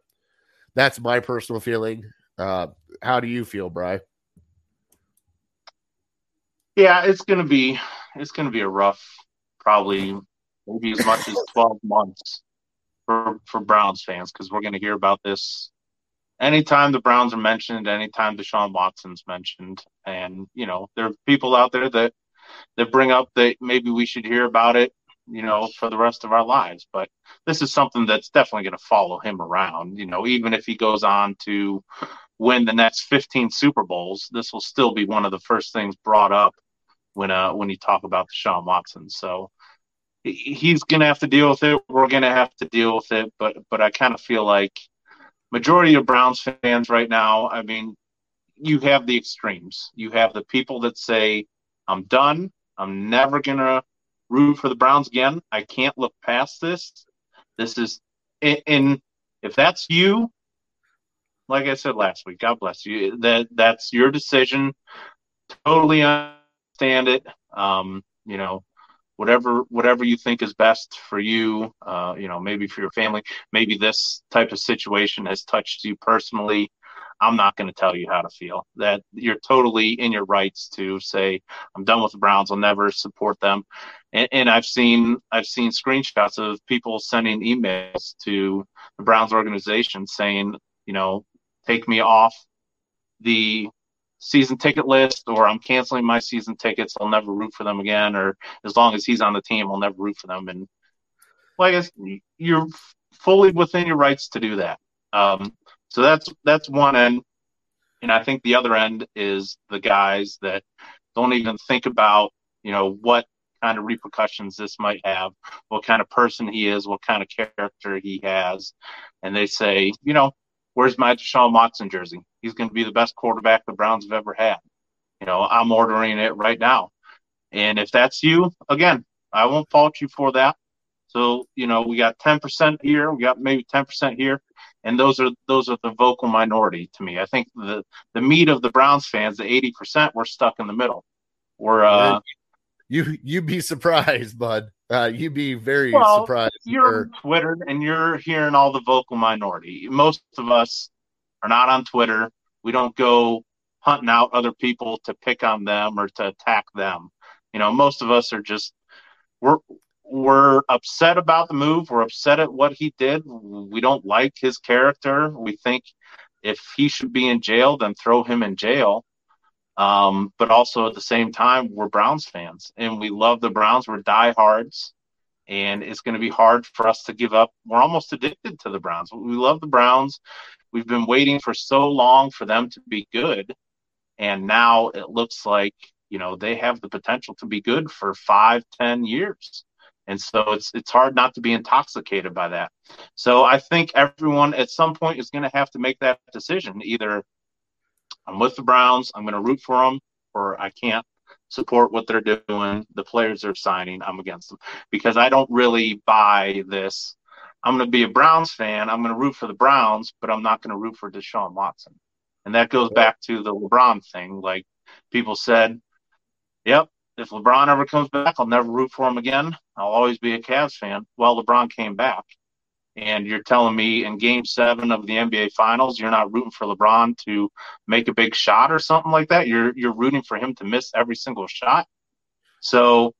that's my personal feeling. Uh, how do you feel, Bry? Yeah, it's gonna be it's gonna be a rough, probably maybe as much as twelve months for for Browns fans because we're gonna hear about this anytime the Browns are mentioned, anytime Deshaun Watson's mentioned, and you know there are people out there that that bring up that maybe we should hear about it, you know, for the rest of our lives. But this is something that's definitely going to follow him around. You know, even if he goes on to win the next 15 Super Bowls, this will still be one of the first things brought up when uh when you talk about Deshaun Watson. So he's gonna have to deal with it. We're gonna have to deal with it. But but I kind of feel like majority of Browns fans right now. I mean, you have the extremes. You have the people that say, "I'm done. I'm never gonna root for the Browns again. I can't look past this. This is and, if that's you, like I said last week, God bless you. That that's your decision. Totally understand it. Um, you know, whatever whatever you think is best for you. Uh, you know, maybe for your family. Maybe this type of situation has touched you personally. I'm not going to tell you how to feel. That you're totally in your rights to say, "I'm done with the Browns. I'll never support them." And, and I've seen I've seen screenshots of people sending emails to the Browns organization saying, you know, take me off the season ticket list, or I'm canceling my season tickets. I'll never root for them again, or as long as he's on the team, I'll never root for them. And like said, you're fully within your rights to do that. Um, so that's that's one end, and I think the other end is the guys that don't even think about you know what kind of repercussions this might have, what kind of person he is, what kind of character he has, and they say, you know, where's my Deshaun Watson jersey? He's going to be the best quarterback the Browns have ever had. You know, I'm ordering it right now. And if that's you, again, I won't fault you for that. So, you know, we got 10% here, we got maybe 10% here and those are those are the vocal minority to me. I think the the meat of the Browns fans, the eighty percent, we're stuck in the middle. We're uh, you you be surprised, bud. Uh, you'd be very well, surprised. You're on Twitter and you're hearing all the vocal minority. Most of us are not on Twitter. We don't go hunting out other people to pick on them or to attack them. You know, most of us are just we're we're upset about the move. We're upset at what he did. We don't like his character. We think if he should be in jail, then throw him in jail. Um, but also at the same time, we're Browns fans and we love the Browns. We're diehards, and it's going to be hard for us to give up. We're almost addicted to the Browns. We love the Browns. We've been waiting for so long for them to be good, and now it looks like you know they have the potential to be good for five, ten years and so it's it's hard not to be intoxicated by that. So I think everyone at some point is going to have to make that decision. Either I'm with the Browns, I'm going to root for them, or I can't support what they're doing. The players they're signing, I'm against them because I don't really buy this. I'm going to be a Browns fan. I'm going to root for the Browns, but I'm not going to root for Deshaun Watson. And that goes back to the LeBron thing. Like people said, yep, if LeBron ever comes back, I'll never root for him again. I'll always be a Cavs fan. Well, LeBron came back. And you're telling me in game seven of the NBA finals, you're not rooting for LeBron to make a big shot or something like that. You're you're rooting for him to miss every single shot. So,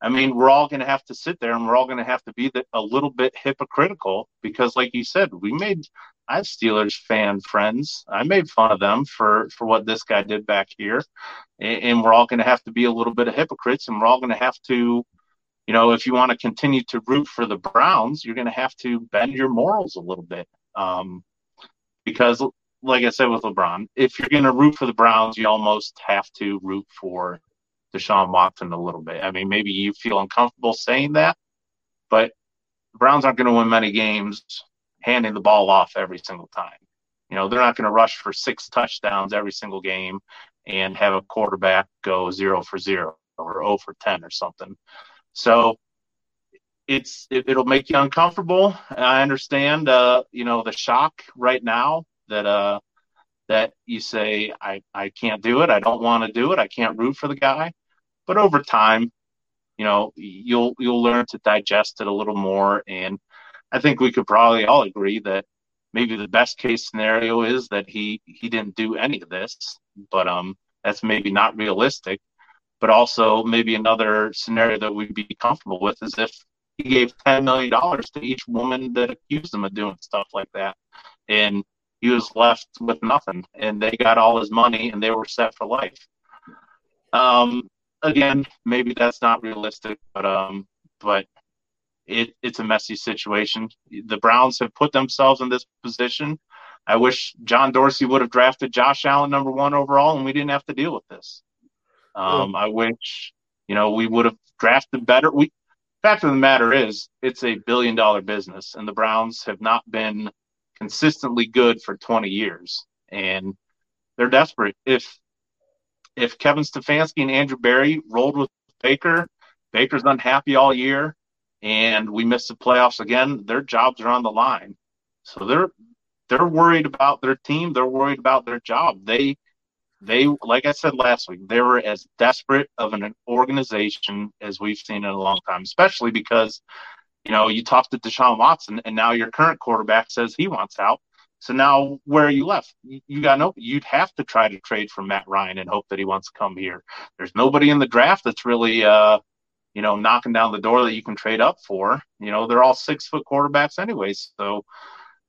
I mean, we're all going to have to sit there and we're all going to have to be the, a little bit hypocritical because, like you said, we made I have Steelers fan friends. I made fun of them for for what this guy did back here, and, and we're all going to have to be a little bit of hypocrites, and we're all going to have to, you know, if you want to continue to root for the Browns, you're going to have to bend your morals a little bit, um, because, like I said with LeBron, if you're going to root for the Browns, you almost have to root for Deshaun Watson a little bit. I mean, maybe you feel uncomfortable saying that, but the Browns aren't going to win many games handing the ball off every single time. You know, they're not going to rush for six touchdowns every single game and have a quarterback go zero for zero or 0 for 10 or something. So it's it, will make you uncomfortable. I understand, uh, you know, the shock right now that uh, that you say I I can't do it. I don't want to do it. I can't root for the guy. But over time, you know, you'll you'll learn to digest it a little more and I think we could probably all agree that maybe the best case scenario is that he he didn't do any of this, but um that's maybe not realistic. But also maybe another scenario that we'd be comfortable with is if he gave ten million dollars to each woman that accused him of doing stuff like that, and he was left with nothing, and they got all his money and they were set for life. Um, again, maybe that's not realistic, but um, but it, it's a messy situation. The Browns have put themselves in this position. I wish John Dorsey would have drafted Josh Allen number one overall, and we didn't have to deal with this. Um, I wish, you know, we would have drafted better. We fact of the matter is, it's a billion dollar business, and the Browns have not been consistently good for 20 years, and they're desperate. If if Kevin Stefanski and Andrew Berry rolled with Baker, Baker's unhappy all year and we miss the playoffs again, their jobs are on the line. So they're they're worried about their team. They're worried about their job. They they like I said last week, they were as desperate of an organization as we've seen in a long time, especially because you know you talked to Deshaun Watson and now your current quarterback says he wants out. So now where are you left? You got no you'd have to try to trade for Matt Ryan and hope that he wants to come here. There's nobody in the draft that's really uh you know knocking down the door that you can trade up for. You know, they're all six foot quarterbacks anyway. So,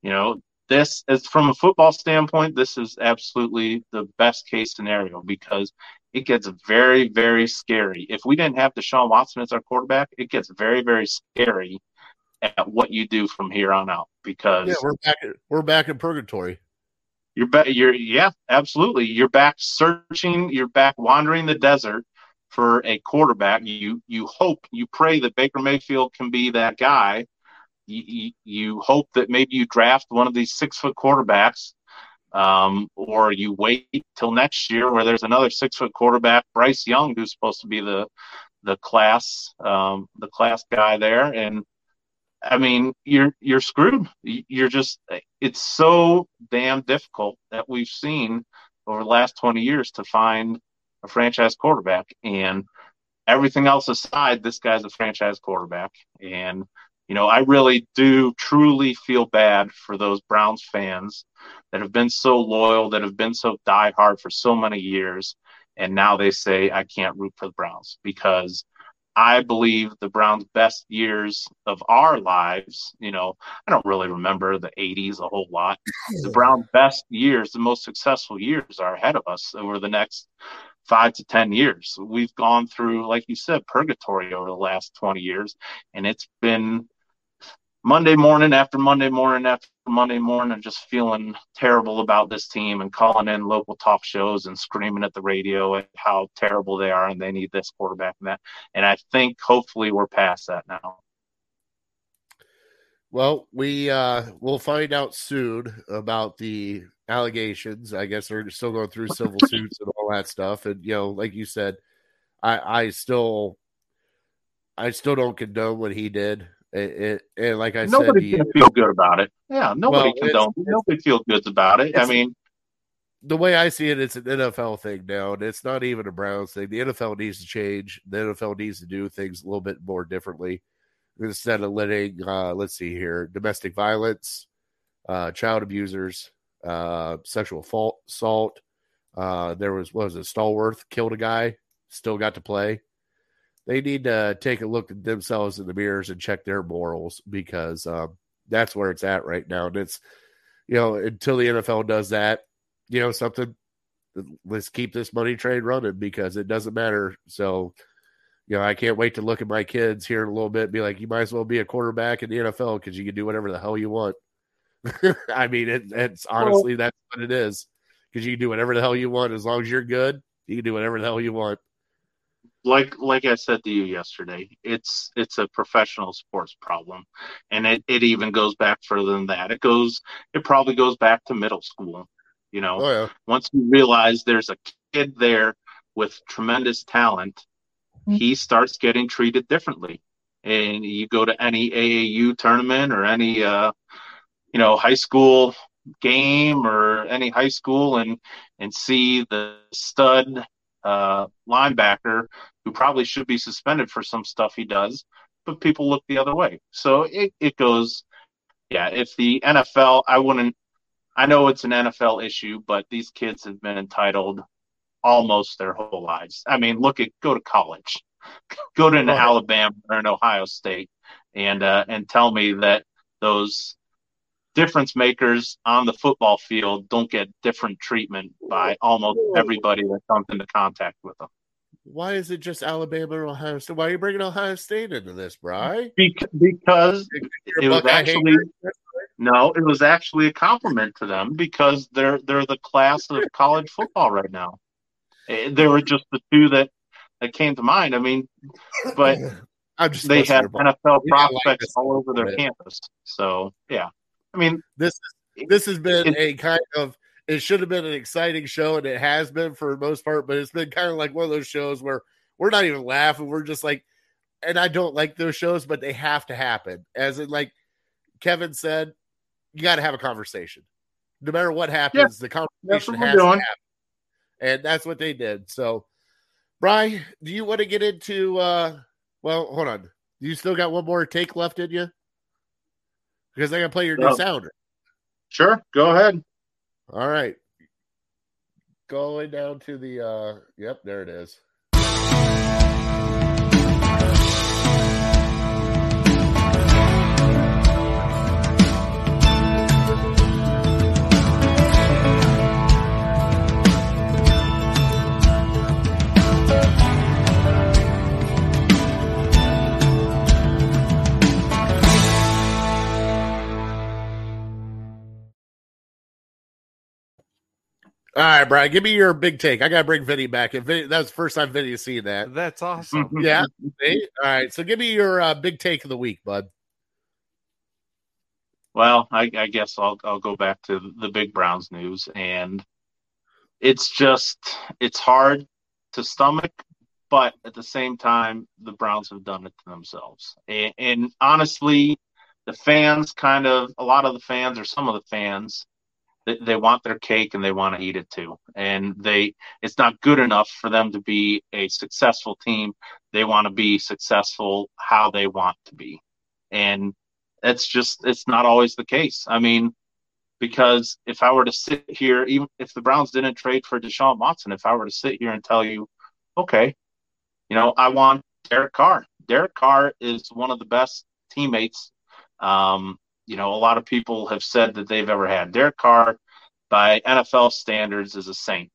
you know, this is from a football standpoint, this is absolutely the best case scenario because it gets very, very scary. If we didn't have Deshaun Watson as our quarterback, it gets very, very scary at what you do from here on out because yeah, we're back. We're back in purgatory. You're back. You're yeah, absolutely. You're back searching. You're back wandering the desert for a quarterback. You you hope, you pray that Baker Mayfield can be that guy you, you hope that maybe you draft one of these six foot quarterbacks, um, or you wait till next year where there's another six foot quarterback, Bryce Young, who's supposed to be the the class um, the class guy there, and I mean you're you're screwed. You're just it's so damn difficult that we've seen over the last 20 years to find a franchise quarterback and everything else aside this guy's a franchise quarterback and you know, I really do truly feel bad for those Browns fans that have been so loyal, that have been so diehard for so many years. And now they say, I can't root for the Browns because I believe the Browns' best years of our lives, you know, I don't really remember the 80s a whole lot. The Browns' best years, the most successful years are ahead of us over the next five to 10 years. We've gone through, like you said, purgatory over the last 20 years, and it's been Monday morning after Monday morning after Monday morning, just feeling terrible about this team and calling in local talk shows and screaming at the radio at how terrible they are and they need this quarterback and that. And I think hopefully we're past that now. Well, we uh we'll find out soon about the allegations. I guess they're still going through civil suits and all that stuff. And you know, like you said, I I still I still don't condone what he did. It, it, it like I nobody said, nobody can feel good about it. Yeah, nobody well, can don't. Nobody feels good about it. I mean, the way I see it, it's an NFL thing now, and it's not even a Browns thing. The NFL needs to change. The NFL needs to do things a little bit more differently instead of letting, uh, let's see here, domestic violence, uh, child abusers, uh, sexual assault. Uh, there was was it Stallworth killed a guy, still got to play they need to take a look at themselves in the mirrors and check their morals because um, that's where it's at right now. And it's, you know, until the NFL does that, you know, something, let's keep this money trade running because it doesn't matter. So, you know, I can't wait to look at my kids here in a little bit and be like, you might as well be a quarterback in the NFL because you can do whatever the hell you want. I mean, it, it's honestly, well, that's what it is because you can do whatever the hell you want as long as you're good. You can do whatever the hell you want like like I said to you yesterday, it's it's a professional sports problem, and it, it even goes back further than that. It goes it probably goes back to middle school. You know, oh, yeah. once you realize there's a kid there with tremendous talent, mm-hmm. he starts getting treated differently. And you go to any AAU tournament or any uh, you know high school game or any high school and and see the stud uh, linebacker who probably should be suspended for some stuff he does, but people look the other way. So it, it goes, yeah, if the NFL, I wouldn't, I know it's an NFL issue, but these kids have been entitled almost their whole lives. I mean, look at, go to college, go to an oh, Alabama or an Ohio State and, uh, and tell me that those difference makers on the football field don't get different treatment by almost everybody that comes into contact with them. Why is it just Alabama or Ohio State? Why are you bringing Ohio State into this, Bry? Because it was actually no, it was actually a compliment to them because they're they're the class of college football right now. Eh, they were just the two that that came to mind. I mean, but I'm just they had NFL prospects like all over their campus. So yeah. I mean, this this has been it, a kind of it should have been an exciting show, and it has been for the most part. But it's been kind of like one of those shows where we're not even laughing; we're just like, and I don't like those shows, but they have to happen. As in, like Kevin said, you got to have a conversation. No matter what happens, the conversation has to happen. And that's what they did. So, Brian, do you want to get into? uh Well, hold on. You still got one more take left in you? Because I to play your new No. sounder. Sure, go ahead. All right. Going down to the uh yep, there it is. All right, Brian, give me your big take. I gotta bring Vinny back. And Vinny, that was the first time Vinny's seen that. That's awesome. Yeah. See? All right. So give me your uh, big take of the week, bud. Well, I, I guess I'll I'll go back to the big Browns news, and it's just it's hard to stomach, but at the same time, the Browns have done it to themselves. And, and honestly, the fans kind of a lot of the fans or some of the fans they, want their cake and they want to eat it too, and they it's not good enough for them to be a successful team. They want to be successful how they want to be, and it's just it's not always the case. I mean, because if I were to sit here, even if the Browns didn't trade for Deshaun Watson, if I were to sit here and tell you, okay, you know, I want Derek Carr. Derek Carr is one of the best teammates. Um, you know, a lot of people have said that they've ever had. Derek Carr, by NFL standards, is a saint.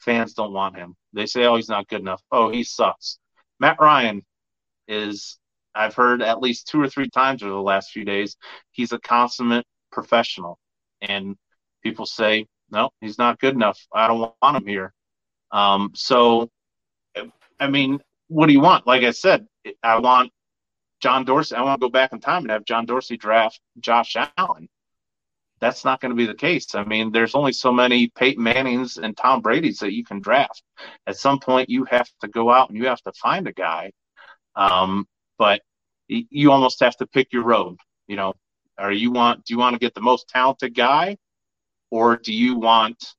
Fans don't want him. They say, oh, he's not good enough. Oh, he sucks. Matt Ryan is I've heard at least two or three times over the last few days, he's a consummate professional. And people say, no, he's not good enough. I don't want him here. Um, so, I mean, what do you want? Like I said, I want John Dorsey. I want to go back in time and have John Dorsey draft Josh Allen. That's not going to be the case. I mean, there's only so many Peyton Mannings and Tom Brady's that you can draft. At some point, you have to go out and you have to find a guy. Um, but you almost have to pick your road. You know, or you want do you want to get the most talented guy, or do you want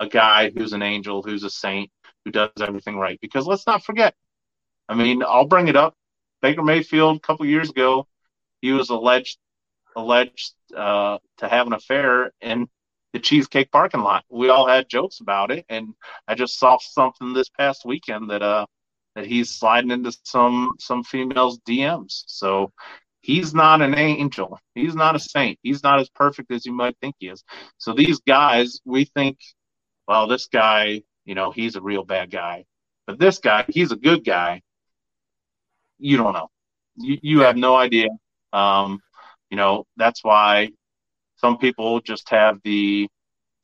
a guy who's an angel, who's a saint, who does everything right? Because let's not forget. I mean, I'll bring it up. Baker Mayfield a couple years ago, he was alleged alleged uh, to have an affair in the Cheesecake parking lot. We all had jokes about it, and I just saw something this past weekend that uh that he's sliding into some some females DMs. So he's not an angel. He's not a saint. He's not as perfect as you might think he is. So these guys, we think, well, this guy, you know, he's a real bad guy. But this guy, he's a good guy. You don't know. You you have no idea. Um, you know, that's why some people just have the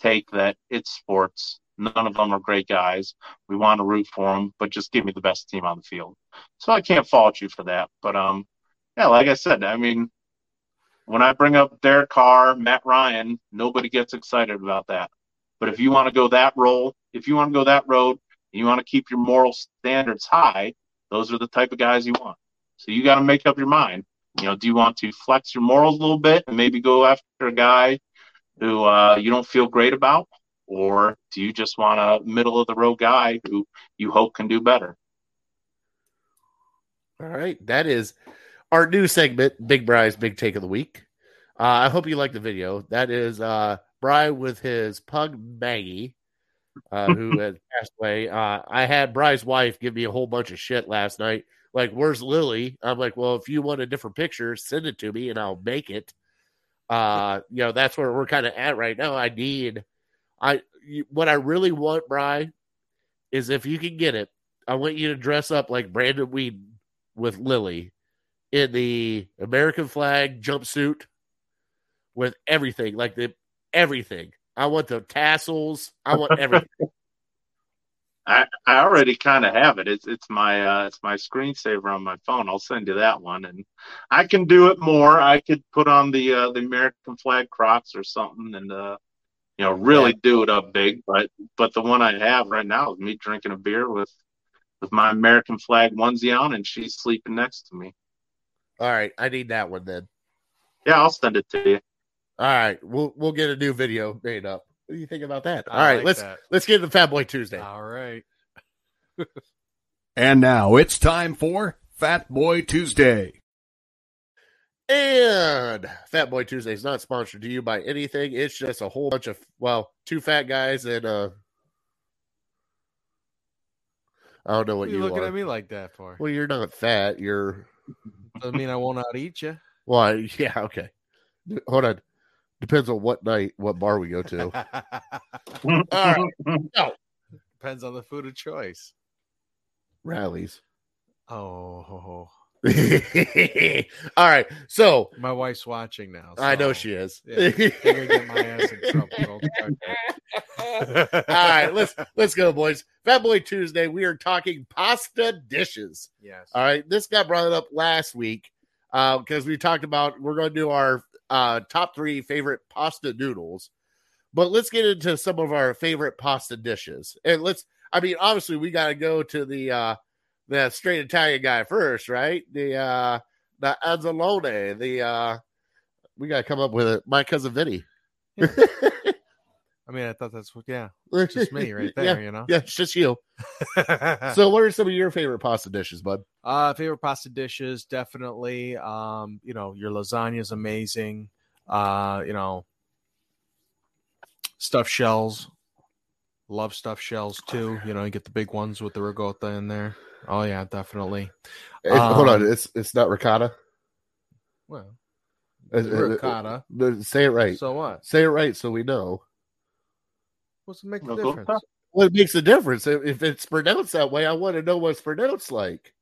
take that it's sports. None of them are great guys. We want to root for them, but just give me the best team on the field. So I can't fault you for that. But um, yeah, like I said, I mean, when I bring up Derek Carr, Matt Ryan, nobody gets excited about that. But if you want to go that role, if you want to go that road, and you want to keep your moral standards high, those are the type of guys you want. So you got to make up your mind. You know, do you want to flex your morals a little bit and maybe go after a guy who uh, you don't feel great about, or do you just want a middle of the road guy who you hope can do better? All right. That is our new segment, Big Bry's Big Take of the Week. Uh, I hope you like the video. That is uh, Bry with his pug Maggie, uh, who had passed away. Uh, I had Bry's wife give me a whole bunch of shit last night. Like, where's Lily? I'm like, well, if you want a different picture, send it to me and I'll make it. Uh, you know, that's where we're kind of at right now. I need, I, what I really want, Bry, is if you can get it, I want you to dress up like Brandon Weeden with Lily in the American flag jumpsuit with everything, like the everything. I want the tassels. I want everything. I, I already kind of have it. It's it's my uh, it's my screensaver on my phone. I'll send you that one, and I can do it more. I could put on the uh, the American flag Crocs or something, and uh, you know, really do it up big. But but the one I have right now is me drinking a beer with with my American flag onesie on, and she's sleeping next to me. All right, I need that one then. Yeah, I'll send it to you. All right, we'll we'll get a new video made up. What do you think about that? All I right, like let's that. let's get into Fat Boy Tuesday. All right. And now it's time for Fat Boy Tuesday. And Fat Boy Tuesday is not sponsored to you by anything. It's just a whole bunch of well, two fat guys and uh I don't know What what are you you looking are. at me like that for? Well, you're not fat. You're Doesn't mean I won't out eat you. well, yeah, okay. Hold on. Depends on what night, what bar we go to. All right. Depends on the food of choice. Rallies. Oh, ho, ho. All right. So my wife's watching now. I know so- she is. Yeah, they're gonna get my ass in trouble. Don't start that. All right, let's let's go, boys. Fat Boy Tuesday. We are talking pasta dishes. Yes. All right, this got brought it up last week uh, because we talked about we're going to do our uh, top three favorite pasta noodles, but let's get into some of our favorite pasta dishes. And let's, I mean, obviously we got to go to the uh, the straight Italian guy first, right? The uh, the Anzalone. The uh, we got to come up with it. My cousin Vinny. I mean, I thought that's what. Yeah, it's just me right there. Yeah, You know. yeah, it's just you. So, what are some of your favorite pasta dishes, bud? Uh, favorite pasta dishes, definitely. Um, you know, your lasagna is amazing. Uh, you know, stuffed shells. Love stuffed shells too. You know, you get the big ones with the ricotta in there. Oh yeah, definitely. Eh, Hold on, Um, it's it's not ricotta. Well, ricotta. uh, Say it right. So what? Say it right so we know. What's make the difference? Well, it makes a difference. If it's pronounced that way, I want to know what it's pronounced like.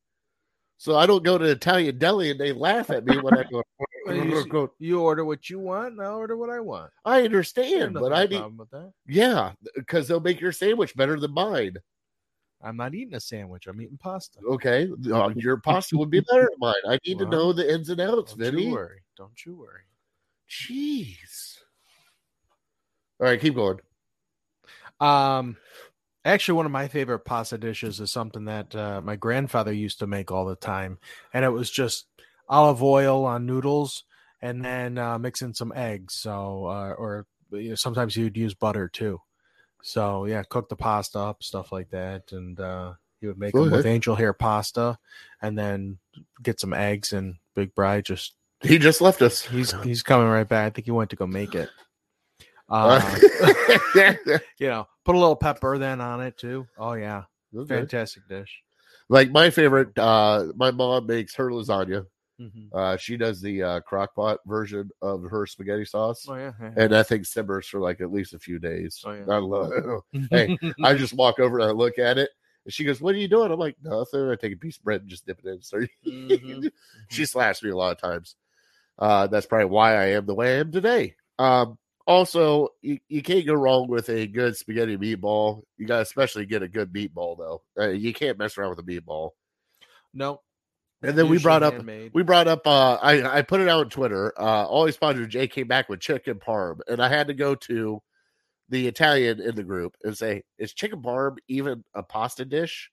So I don't go to Italian deli and they laugh at me when I go. You, you order what you want, and I'll order what I want. I understand, but I need problem with that. yeah, because they'll make your sandwich better than mine. I'm not eating a sandwich. I'm eating pasta. Okay, Uh, your pasta would be better than mine. I need to know the ins and outs, Don't Vinny. you worry. Don't you worry. Jeez. All right, keep going. Um, actually, one of my favorite pasta dishes is something that uh, my grandfather used to make all the time, and it was just olive oil on noodles, and then uh, mix in some eggs. So, uh, or you know, sometimes he would use butter too. So, yeah, cook the pasta up, stuff like that, and uh, he would make them with angel hair pasta, and then get some eggs and Big Bry just He just left us. he's he's coming right back. I think he went to go make it. Uh, you know, put a little pepper then on it too. Oh yeah, okay. fantastic dish. Like my favorite, uh, my mom makes her lasagna. Mhm. Uh, she does the uh, crock pot version of her spaghetti sauce, Oh yeah, yeah. and I think simmers for like at least a few days. Oh, yeah. I love it. Hey, I just walk over and I look at it, and she goes, "What are you doing?" I'm like, "Nothing." I take a piece of bread and just dip it in. Start. Mhm. she slaps me a lot of times. Uh, that's probably why I am the way I am today. Um, also, you, you can't go wrong with a good spaghetti meatball. You got to especially get a good meatball though. Uh, you can't mess around with a meatball. no. And then we brought up handmade. we brought up uh I, I put it out on Twitter. Uh always positive Jay came back with chicken parm, and I had to go to the Italian in the group and say, is chicken parm even a pasta dish?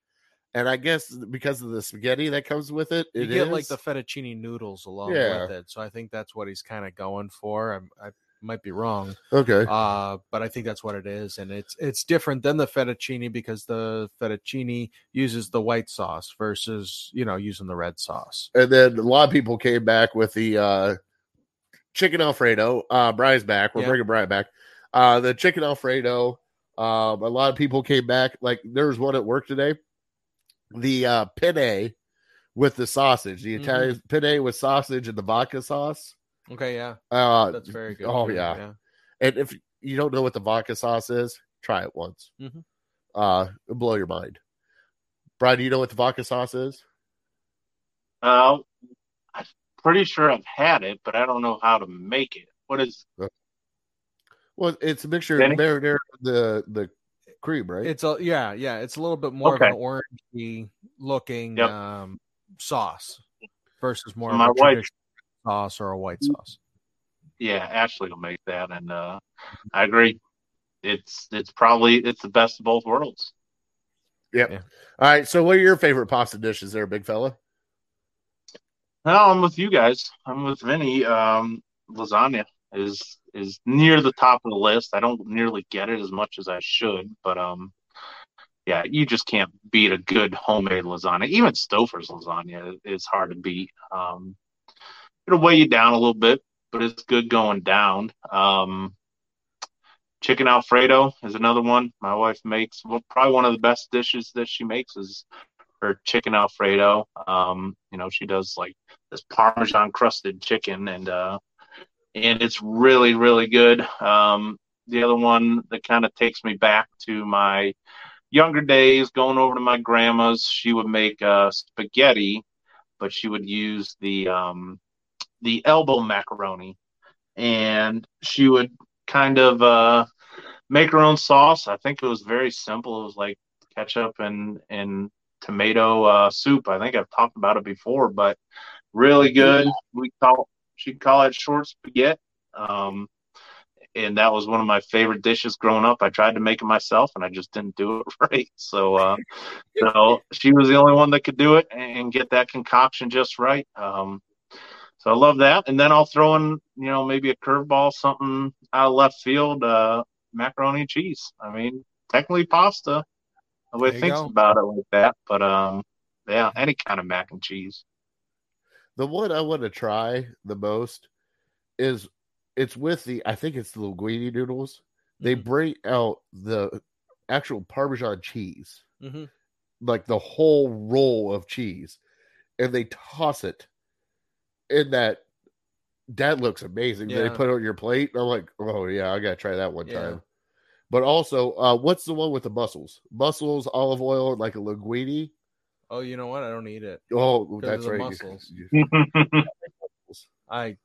And I guess because of the spaghetti that comes with it, you it get like the fettuccine noodles along Yeah. with it. So I think that's what he's kind of going for. I'm, I might be wrong, okay. uh, but I think that's what it is, and it's it's different than the fettuccine because the fettuccine uses the white sauce versus you know using the red sauce. And then a lot of people came back with the uh chicken Alfredo. Uh Brian's back. We're Yeah. bringing Brian back. Uh the chicken Alfredo. Um a lot of people came back. Like there was one at work today. The uh penne with the sausage, the Mhm. Italian penne with sausage and the vodka sauce. Okay, yeah, Uh that's very good. Oh too, yeah. And if you don't know what the vodka sauce is, try it once. Mhm. Uh blow your mind. Brian, do you know what the vodka sauce is? Uh, I'm pretty sure I've had it, but I don't know how to make it. What is? Well, it's a mixture Danny? of marinara and the the cream, right? It's a yeah, yeah. It's a little bit more Okay. of an orangey looking Yep. um, sauce versus more My of a wife- traditional sauce or a white sauce. Yeah, Ashley will make that, and uh, I agree. It's it's probably it's the best of both worlds. Yep. Yeah. All right. So, what are your favorite pasta dishes there, big fella? No, I'm with you guys. I'm with Vinny. Um, lasagna is is near the top of the list. I don't nearly get it as much as I should, but um, yeah, you just can't beat a good homemade lasagna. Even Stouffer's lasagna is hard to beat. Um, it'll weigh you down a little bit, but it's good going down. Um, chicken Alfredo is another one my wife makes. Well, probably one of the best dishes that she makes is her chicken Alfredo. Um, you know, she does like this Parmesan crusted chicken, and uh, and it's really really good. Um, the other one that kind of takes me back to my younger days, going over to my grandma's. She would make uh, spaghetti, but she would use the um, the elbow macaroni, and she would kind of uh, make her own sauce. I think it was very simple. It was like ketchup and and tomato uh, soup. I think I've talked about it before, but really good. We call she'd call it short spaghetti. Um, and that was one of my favorite dishes growing up. I tried to make it myself, and I just didn't do it right. So, uh, so she was the only one that could do it and get that concoction just right. Um, so I love that. And then I'll throw in, you know, maybe a curveball, something out of left field, uh, macaroni and cheese. I mean, technically pasta. Nobody thinks go. about it like that, but um, yeah, any kind of mac and cheese. The one I want to try the most is it's with the I think it's the linguine noodles. They Mhm. bring out the actual Parmesan cheese, Mhm. like the whole roll of cheese, and they toss it in that. That looks amazing. They put it on your plate. I'm like, oh yeah, I gotta try that one Yeah. time. But also, uh, what's the one with the mussels? Mussels, olive oil, like a linguine. Oh, you know what? I don't eat it. Oh, that's right. mussels. I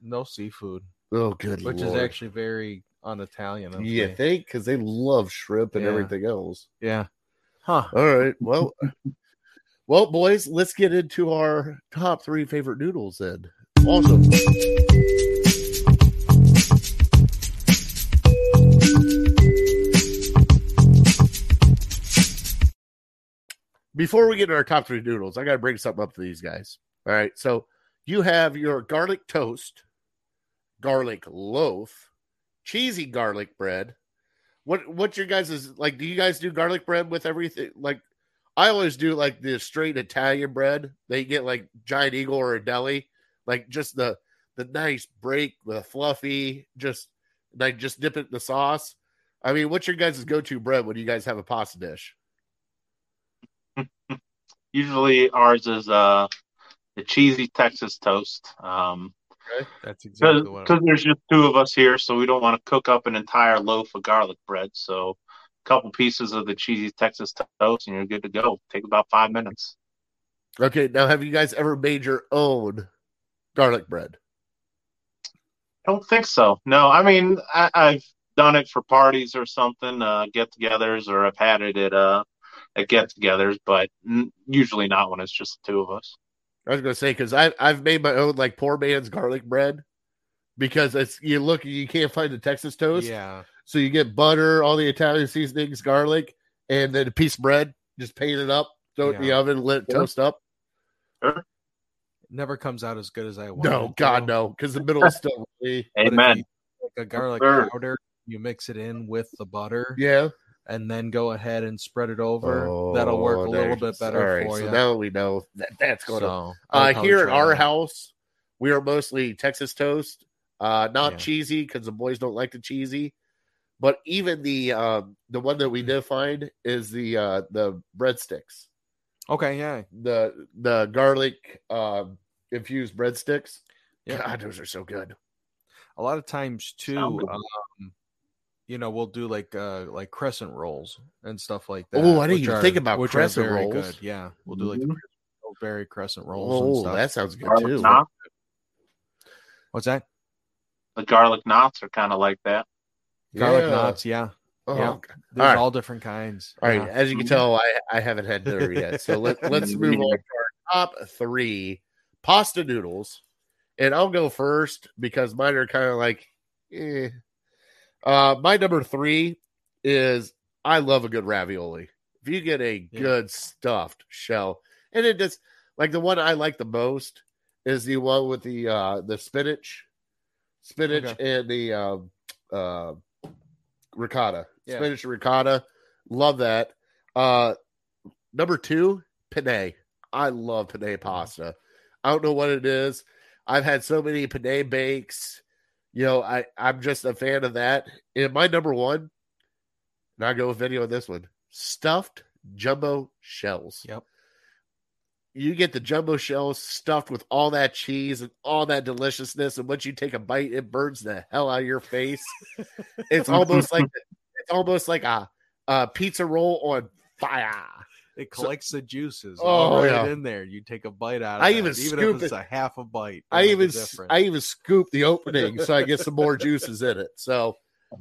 no seafood, Oh, good which lord. is actually very un-Italian. of You me. think? Because they love shrimp and Yeah. everything else. Yeah. Huh. All right. Well, well, boys, let's get into our top three favorite noodles then. Awesome. Before we get to our top three noodles, I got to bring something up to these guys. All right. So you have your garlic toast, garlic loaf, cheesy garlic bread. What what's your guys is like? Do you guys do garlic bread with everything? Like I always do like the straight Italian bread. They get like Giant Eagle or a deli, like just the the nice break with a fluffy, just like just dip it in the sauce. I mean, what's your guys' go to bread when you guys have a pasta dish? Usually ours is uh the cheesy Texas toast. Um, That's exactly what. because there's just two of us here, so we don't want to cook up an entire loaf of garlic bread. So a couple pieces of the cheesy Texas toast, and you're good to go. Take about five minutes. Okay, now have you guys ever made your own garlic bread? I don't think so. No, I mean I, I've done it for parties or something, uh, get-togethers, or I've had it at uh at get-togethers, but n- usually not when it's just the two of us. I was gonna say because I I've made my own like poor man's garlic bread because it's you look you can't find the Texas toast, yeah. So you get butter, all the Italian seasonings, garlic, and then a piece of bread. Just paint it up, throw it in the oven, let it Yeah. toast up. Never comes out as good as I want. No, God, no, because the middle is still really, Amen. you take a garlic Sure. powder, you mix it in with the butter, yeah. and then go ahead and spread it over. That'll work a Oh, little bit better all right, for so you. now we know that that's going to. so, I Uh, here at our that. house, we are mostly Texas toast, uh, not Yeah. cheesy because the boys don't like the cheesy. But even the um, the one that we Mm. did find is the uh, the breadsticks, Okay, yeah, the the garlic um, infused breadsticks. Yeah. God, those are so good. a lot of times too. Um, you know, we'll do like uh like crescent rolls and stuff like that. Oh, I didn't even are- think about which are crescent very rolls. Good. Yeah, we'll do like the Mhm. berry crescent rolls and Oh, stuff. that sounds good Garlic too. knots, What's that? the garlic knots are kind of like that. Garlic Yeah. knots. Yeah, Oh, Yeah. okay. there's right. all different kinds. All right, Yeah. as you can tell, I, I haven't had dinner yet. So let, let's move on to our top three pasta noodles. And I'll go first because mine are kind of like, eh. Uh, my number three is I love a good ravioli. If you get a Yeah. good stuffed shell, and it just like the one I like the most is the one with the uh the spinach, spinach Okay. and the um uh ricotta, Yeah. spinach ricotta. Love that. Uh, number two, penne. I love penne pasta. I don't know what it is. I've had so many penne bakes. You know, I I'm just a fan of that. And my number one, and I go with video on this one, stuffed jumbo shells. Yep. You get the jumbo shells stuffed with all that cheese and all that deliciousness, and once you take a bite, it burns the hell out of your face. it's almost like it's almost like a, a pizza roll on fire. It So- collects the juices. Oh, all right yeah. in there. You take a bite out. Of I that, even even scoop if it's it. a half a bite. I even make a s- difference. I even scoop the opening so I get some more juices in it. So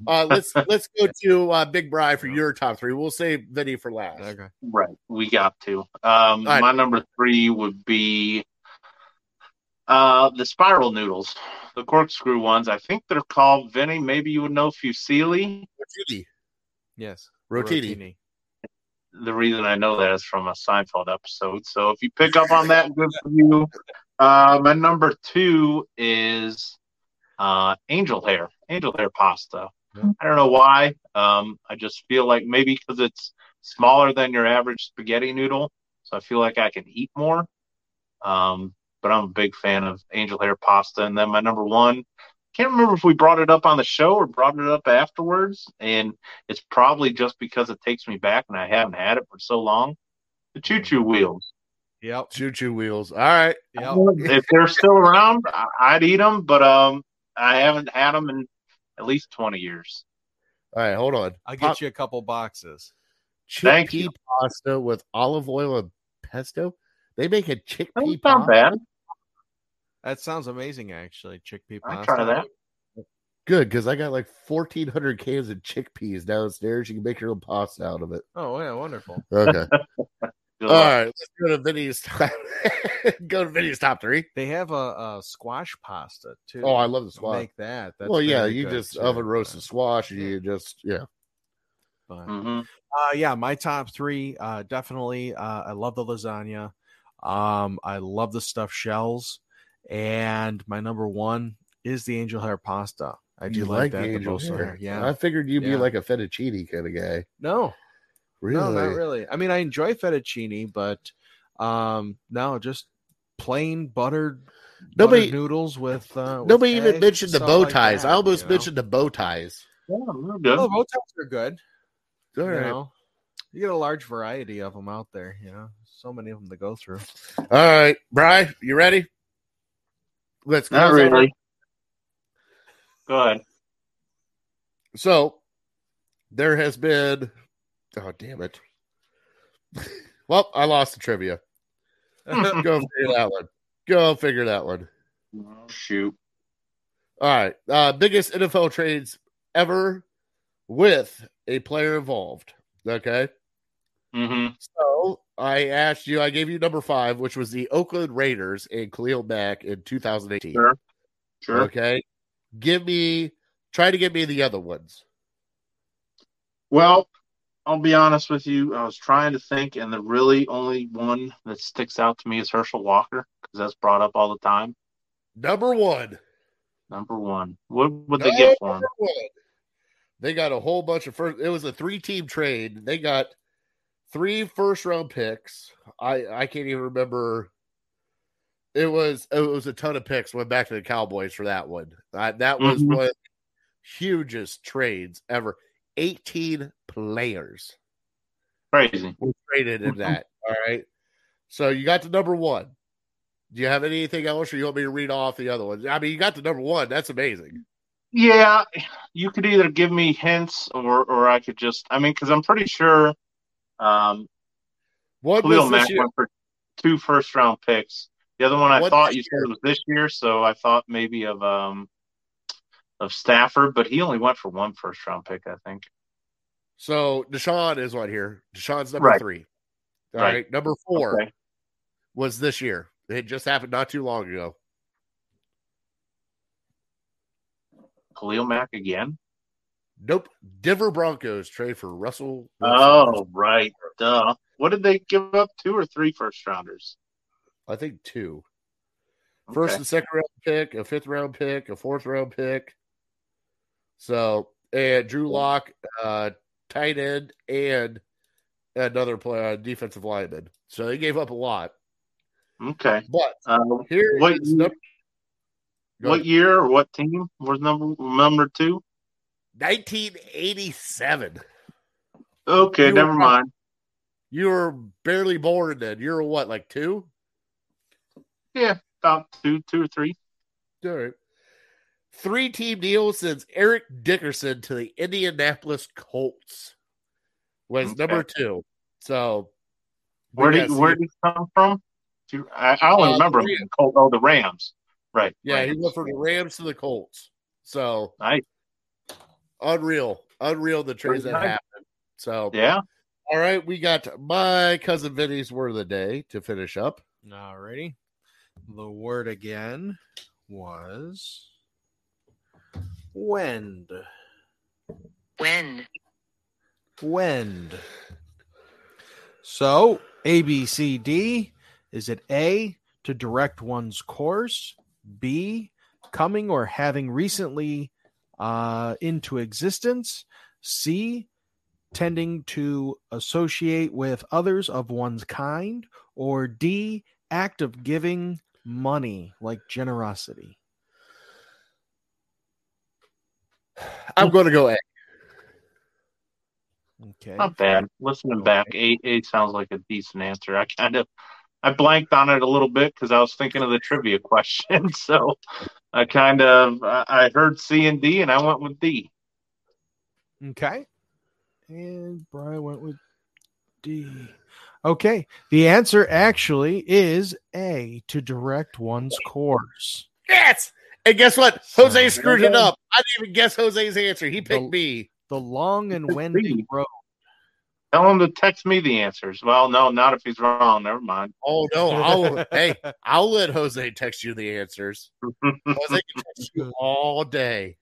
uh, let's let's go to uh, Big Bry for your top three. We'll save Vinny for last. okay. Right. We got to. Um, right. My number three would be uh, the spiral noodles, the corkscrew ones. I think they're called Vinny. Maybe you would know Fusilli. Rotini. Yes. Rotini. The reason I know that is from a Seinfeld episode. So if you pick up on that, good for you. Uh, my number two is uh, angel hair, angel hair pasta. I don't know why. Um, I just feel like maybe because it's smaller than your average spaghetti noodle, so I feel like I can eat more. Um, but I'm a big fan of angel hair pasta. And then my number one, can't remember if we brought it up on the show or brought it up afterwards, and it's probably just because it takes me back and I haven't had it for so long. The choo choo wheels. Yep. Choo choo wheels. All right. Yep. If they're still around, I'd eat them, but um, I haven't had them in at least 20 years. All right. Hold on. I'll Pop- get you a couple boxes. Thank chickpea you. pasta with olive oil and pesto. They make a chickpea That's not pasta. bad. That sounds amazing, actually. Chickpea I'd pasta. try that. Good because I got like fourteen hundred cans of chickpeas downstairs. You can make your own pasta out of it. Oh yeah, wonderful. Okay. Good All luck. right. Let's go to Vinny's top. go to Vinny's top three. They have a, a squash pasta too. Oh, I love the squash. Make that. That's well, yeah, you just too, oven but- roasted squash, and Yeah. you just yeah. but- Mhm. Uh, yeah, my top three. Uh, definitely. Uh, I love the lasagna. Um, I love the stuffed shells, and my number one is the angel hair pasta. I do You like, the that the angel most. hair. Yeah. I figured you'd be like a fettuccine kind of guy. No, Really? no, not really. I mean, I enjoy fettuccine, but um, no, just plain buttered. Nobody- buttered noodles with uh, with Nobody even mentioned the stuff bow like ties. that, I almost you know? mentioned the bow ties. Yeah, they're. Oh, the bow ties are good. All you right. know, you get a large variety of them out there. You know, so many of them to go through. All right, Bry, you ready? Let's go. Not really. Go ahead. So there has been oh damn it. well, I lost the trivia. Go figure that one. Go figure that one. Oh, shoot. All right. Uh biggest NFL trades ever with a player involved. Okay. hmm So I asked you, I gave you number five, which was the Oakland Raiders and Khalil Mack in 2018. Sure. Sure. Okay. Give me try to give me the other ones. Well, I'll be honest with you. I was trying to think, and the really only one that sticks out to me is Herschel Walker because that's brought up all the time. Number one. Number one. What would they get for him? One. They got a whole bunch of first. It was a three-team trade. They got three first-round picks. I I can't even remember. It was it was a ton of picks. Went back to the Cowboys for that one. Uh, that was Mhm. one of the hugest trades ever. Eighteen players Crazy. were traded in Mhm. that. All right. So you got the number one. Do you have anything else, or you want me to read off the other ones? I mean, you got the number one. That's amazing. Yeah, you could either give me hints or or I could just. I mean, because I'm pretty sure um, One Khalil was Mack this year. went for two first round picks. The other one I What thought you said was this year, so I thought maybe of um of Stafford, but he only went for one first round pick, I think. So Deshaun is what here. Deshaun's number Right. three. All right. Right. Number four Okay. was this year. It just happened not too long ago. Khalil Mack again. Nope. Denver Broncos trade for Russell. Wilson. Oh, right. Duh. What did they give up? Two or three first rounders? I think two. First and second round pick, a fifth round pick, a fourth round pick. So, and Drew Lock, uh, tight end, and another player, defensive lineman. So they gave up a lot. Okay. But Uh, here What number, what year or what team was number number two? 1987. Okay, You never right. mind. You were barely born then. You were what, like two? Yeah, about two, two or three. All right. Three team deal since Eric Dickerson to the Indianapolis Colts was Okay. number two. So Where did see where did he come from? Do you- I, I only Uh, remember the him. Colt- Oh, the Rams. Right. yeah, he went from the Rams to the Colts. So Nice. unreal. Unreal the trades Very that nice. happened. So Yeah. all right, we got my cousin Vinny's word of the day to finish up. Alrighty. The word again was wend. When. Wend. So A B C D is it A to direct one's course, B coming or having recently uh, into existence, C tending to associate with others of one's kind, or D act of giving money like generosity. I'm going to go A. Okay. Not bad. Listening back, eight eight sounds like a decent answer. I kind of I blanked on it a little bit because I was thinking of the trivia question. So I kind of I I heard C and D and I went with D. Okay. And Brian went with D. Okay. The answer actually is A to direct one's course. Yes. And guess what? Jose So- screwed it up. I didn't even guess Jose's answer. He picked The- me. The long and winding road. Tell him to text me the answers. Well, no, not if he's wrong. Never mind. Oh no! I'll hey, I'll let Jose text you the answers. Jose can text you all day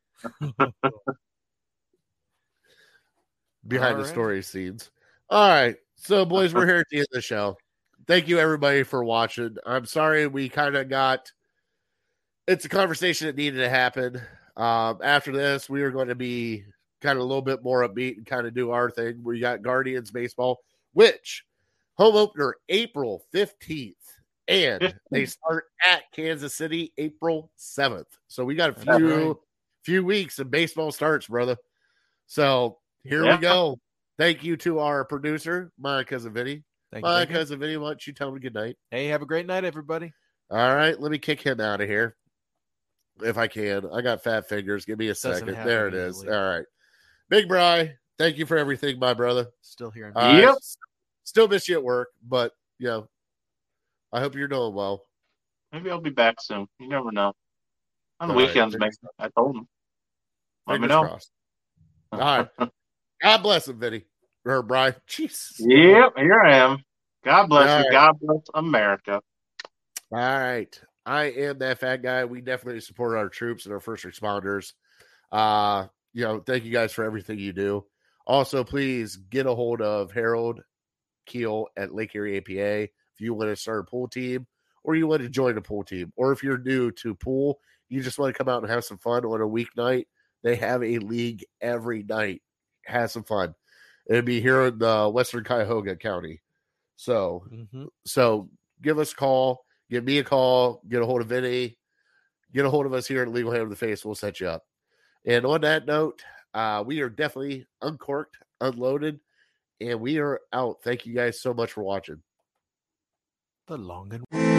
behind All the right. story scenes. All right, so boys, we're here at the end of the show. Thank you everybody for watching. I'm sorry we kind of got. It's a conversation that needed to happen. Um, after this, we are going to be kind of a little bit more upbeat and kind of do our thing. We got Guardians baseball, which home opener April 15th, and they start at Kansas City April 7th. So we got a few right. few weeks and baseball starts, brother. So here Yeah. we go. Thank you to our producer, my cousin Vinny. Thank you, My you. cousin Vinny, why don't you tell him good night? Hey, have a great night, everybody. All right, let me kick him out of here. If I can. I got fat fingers. Give me a Doesn't second. There it is. All right. Big Bry, thank you for everything, my brother. Still here. Uh, Yep. Still miss you at work, but you know, I hope you're doing well. Maybe I'll be back soon. You never know. On the All right, weekends, maybe. fingers- I told him. Let me know. crossed. All right. God bless him, Vinny. Or Bry. Jesus. Yep, here I am. God bless All you. right. God bless America. All right. I am that fat guy. We definitely support our troops and our first responders. Uh, you know, thank you guys for everything you do. Also, please get a hold of Harold Keel at Lake Erie APA if you want to start a pool team or you want to join a pool team. Or if you're new to pool, you just want to come out and have some fun on a weeknight. They have a league every night. Have some fun. It'll be here in the Western Cuyahoga County. So Mhm. so give us a call, give me a call, get a hold of Vinny, get a hold of us here at Legal Hand of the Face. We'll set you up. And on that note, uh, we are definitely uncorked, unloaded, and we are out. Thank you guys so much for watching. The long and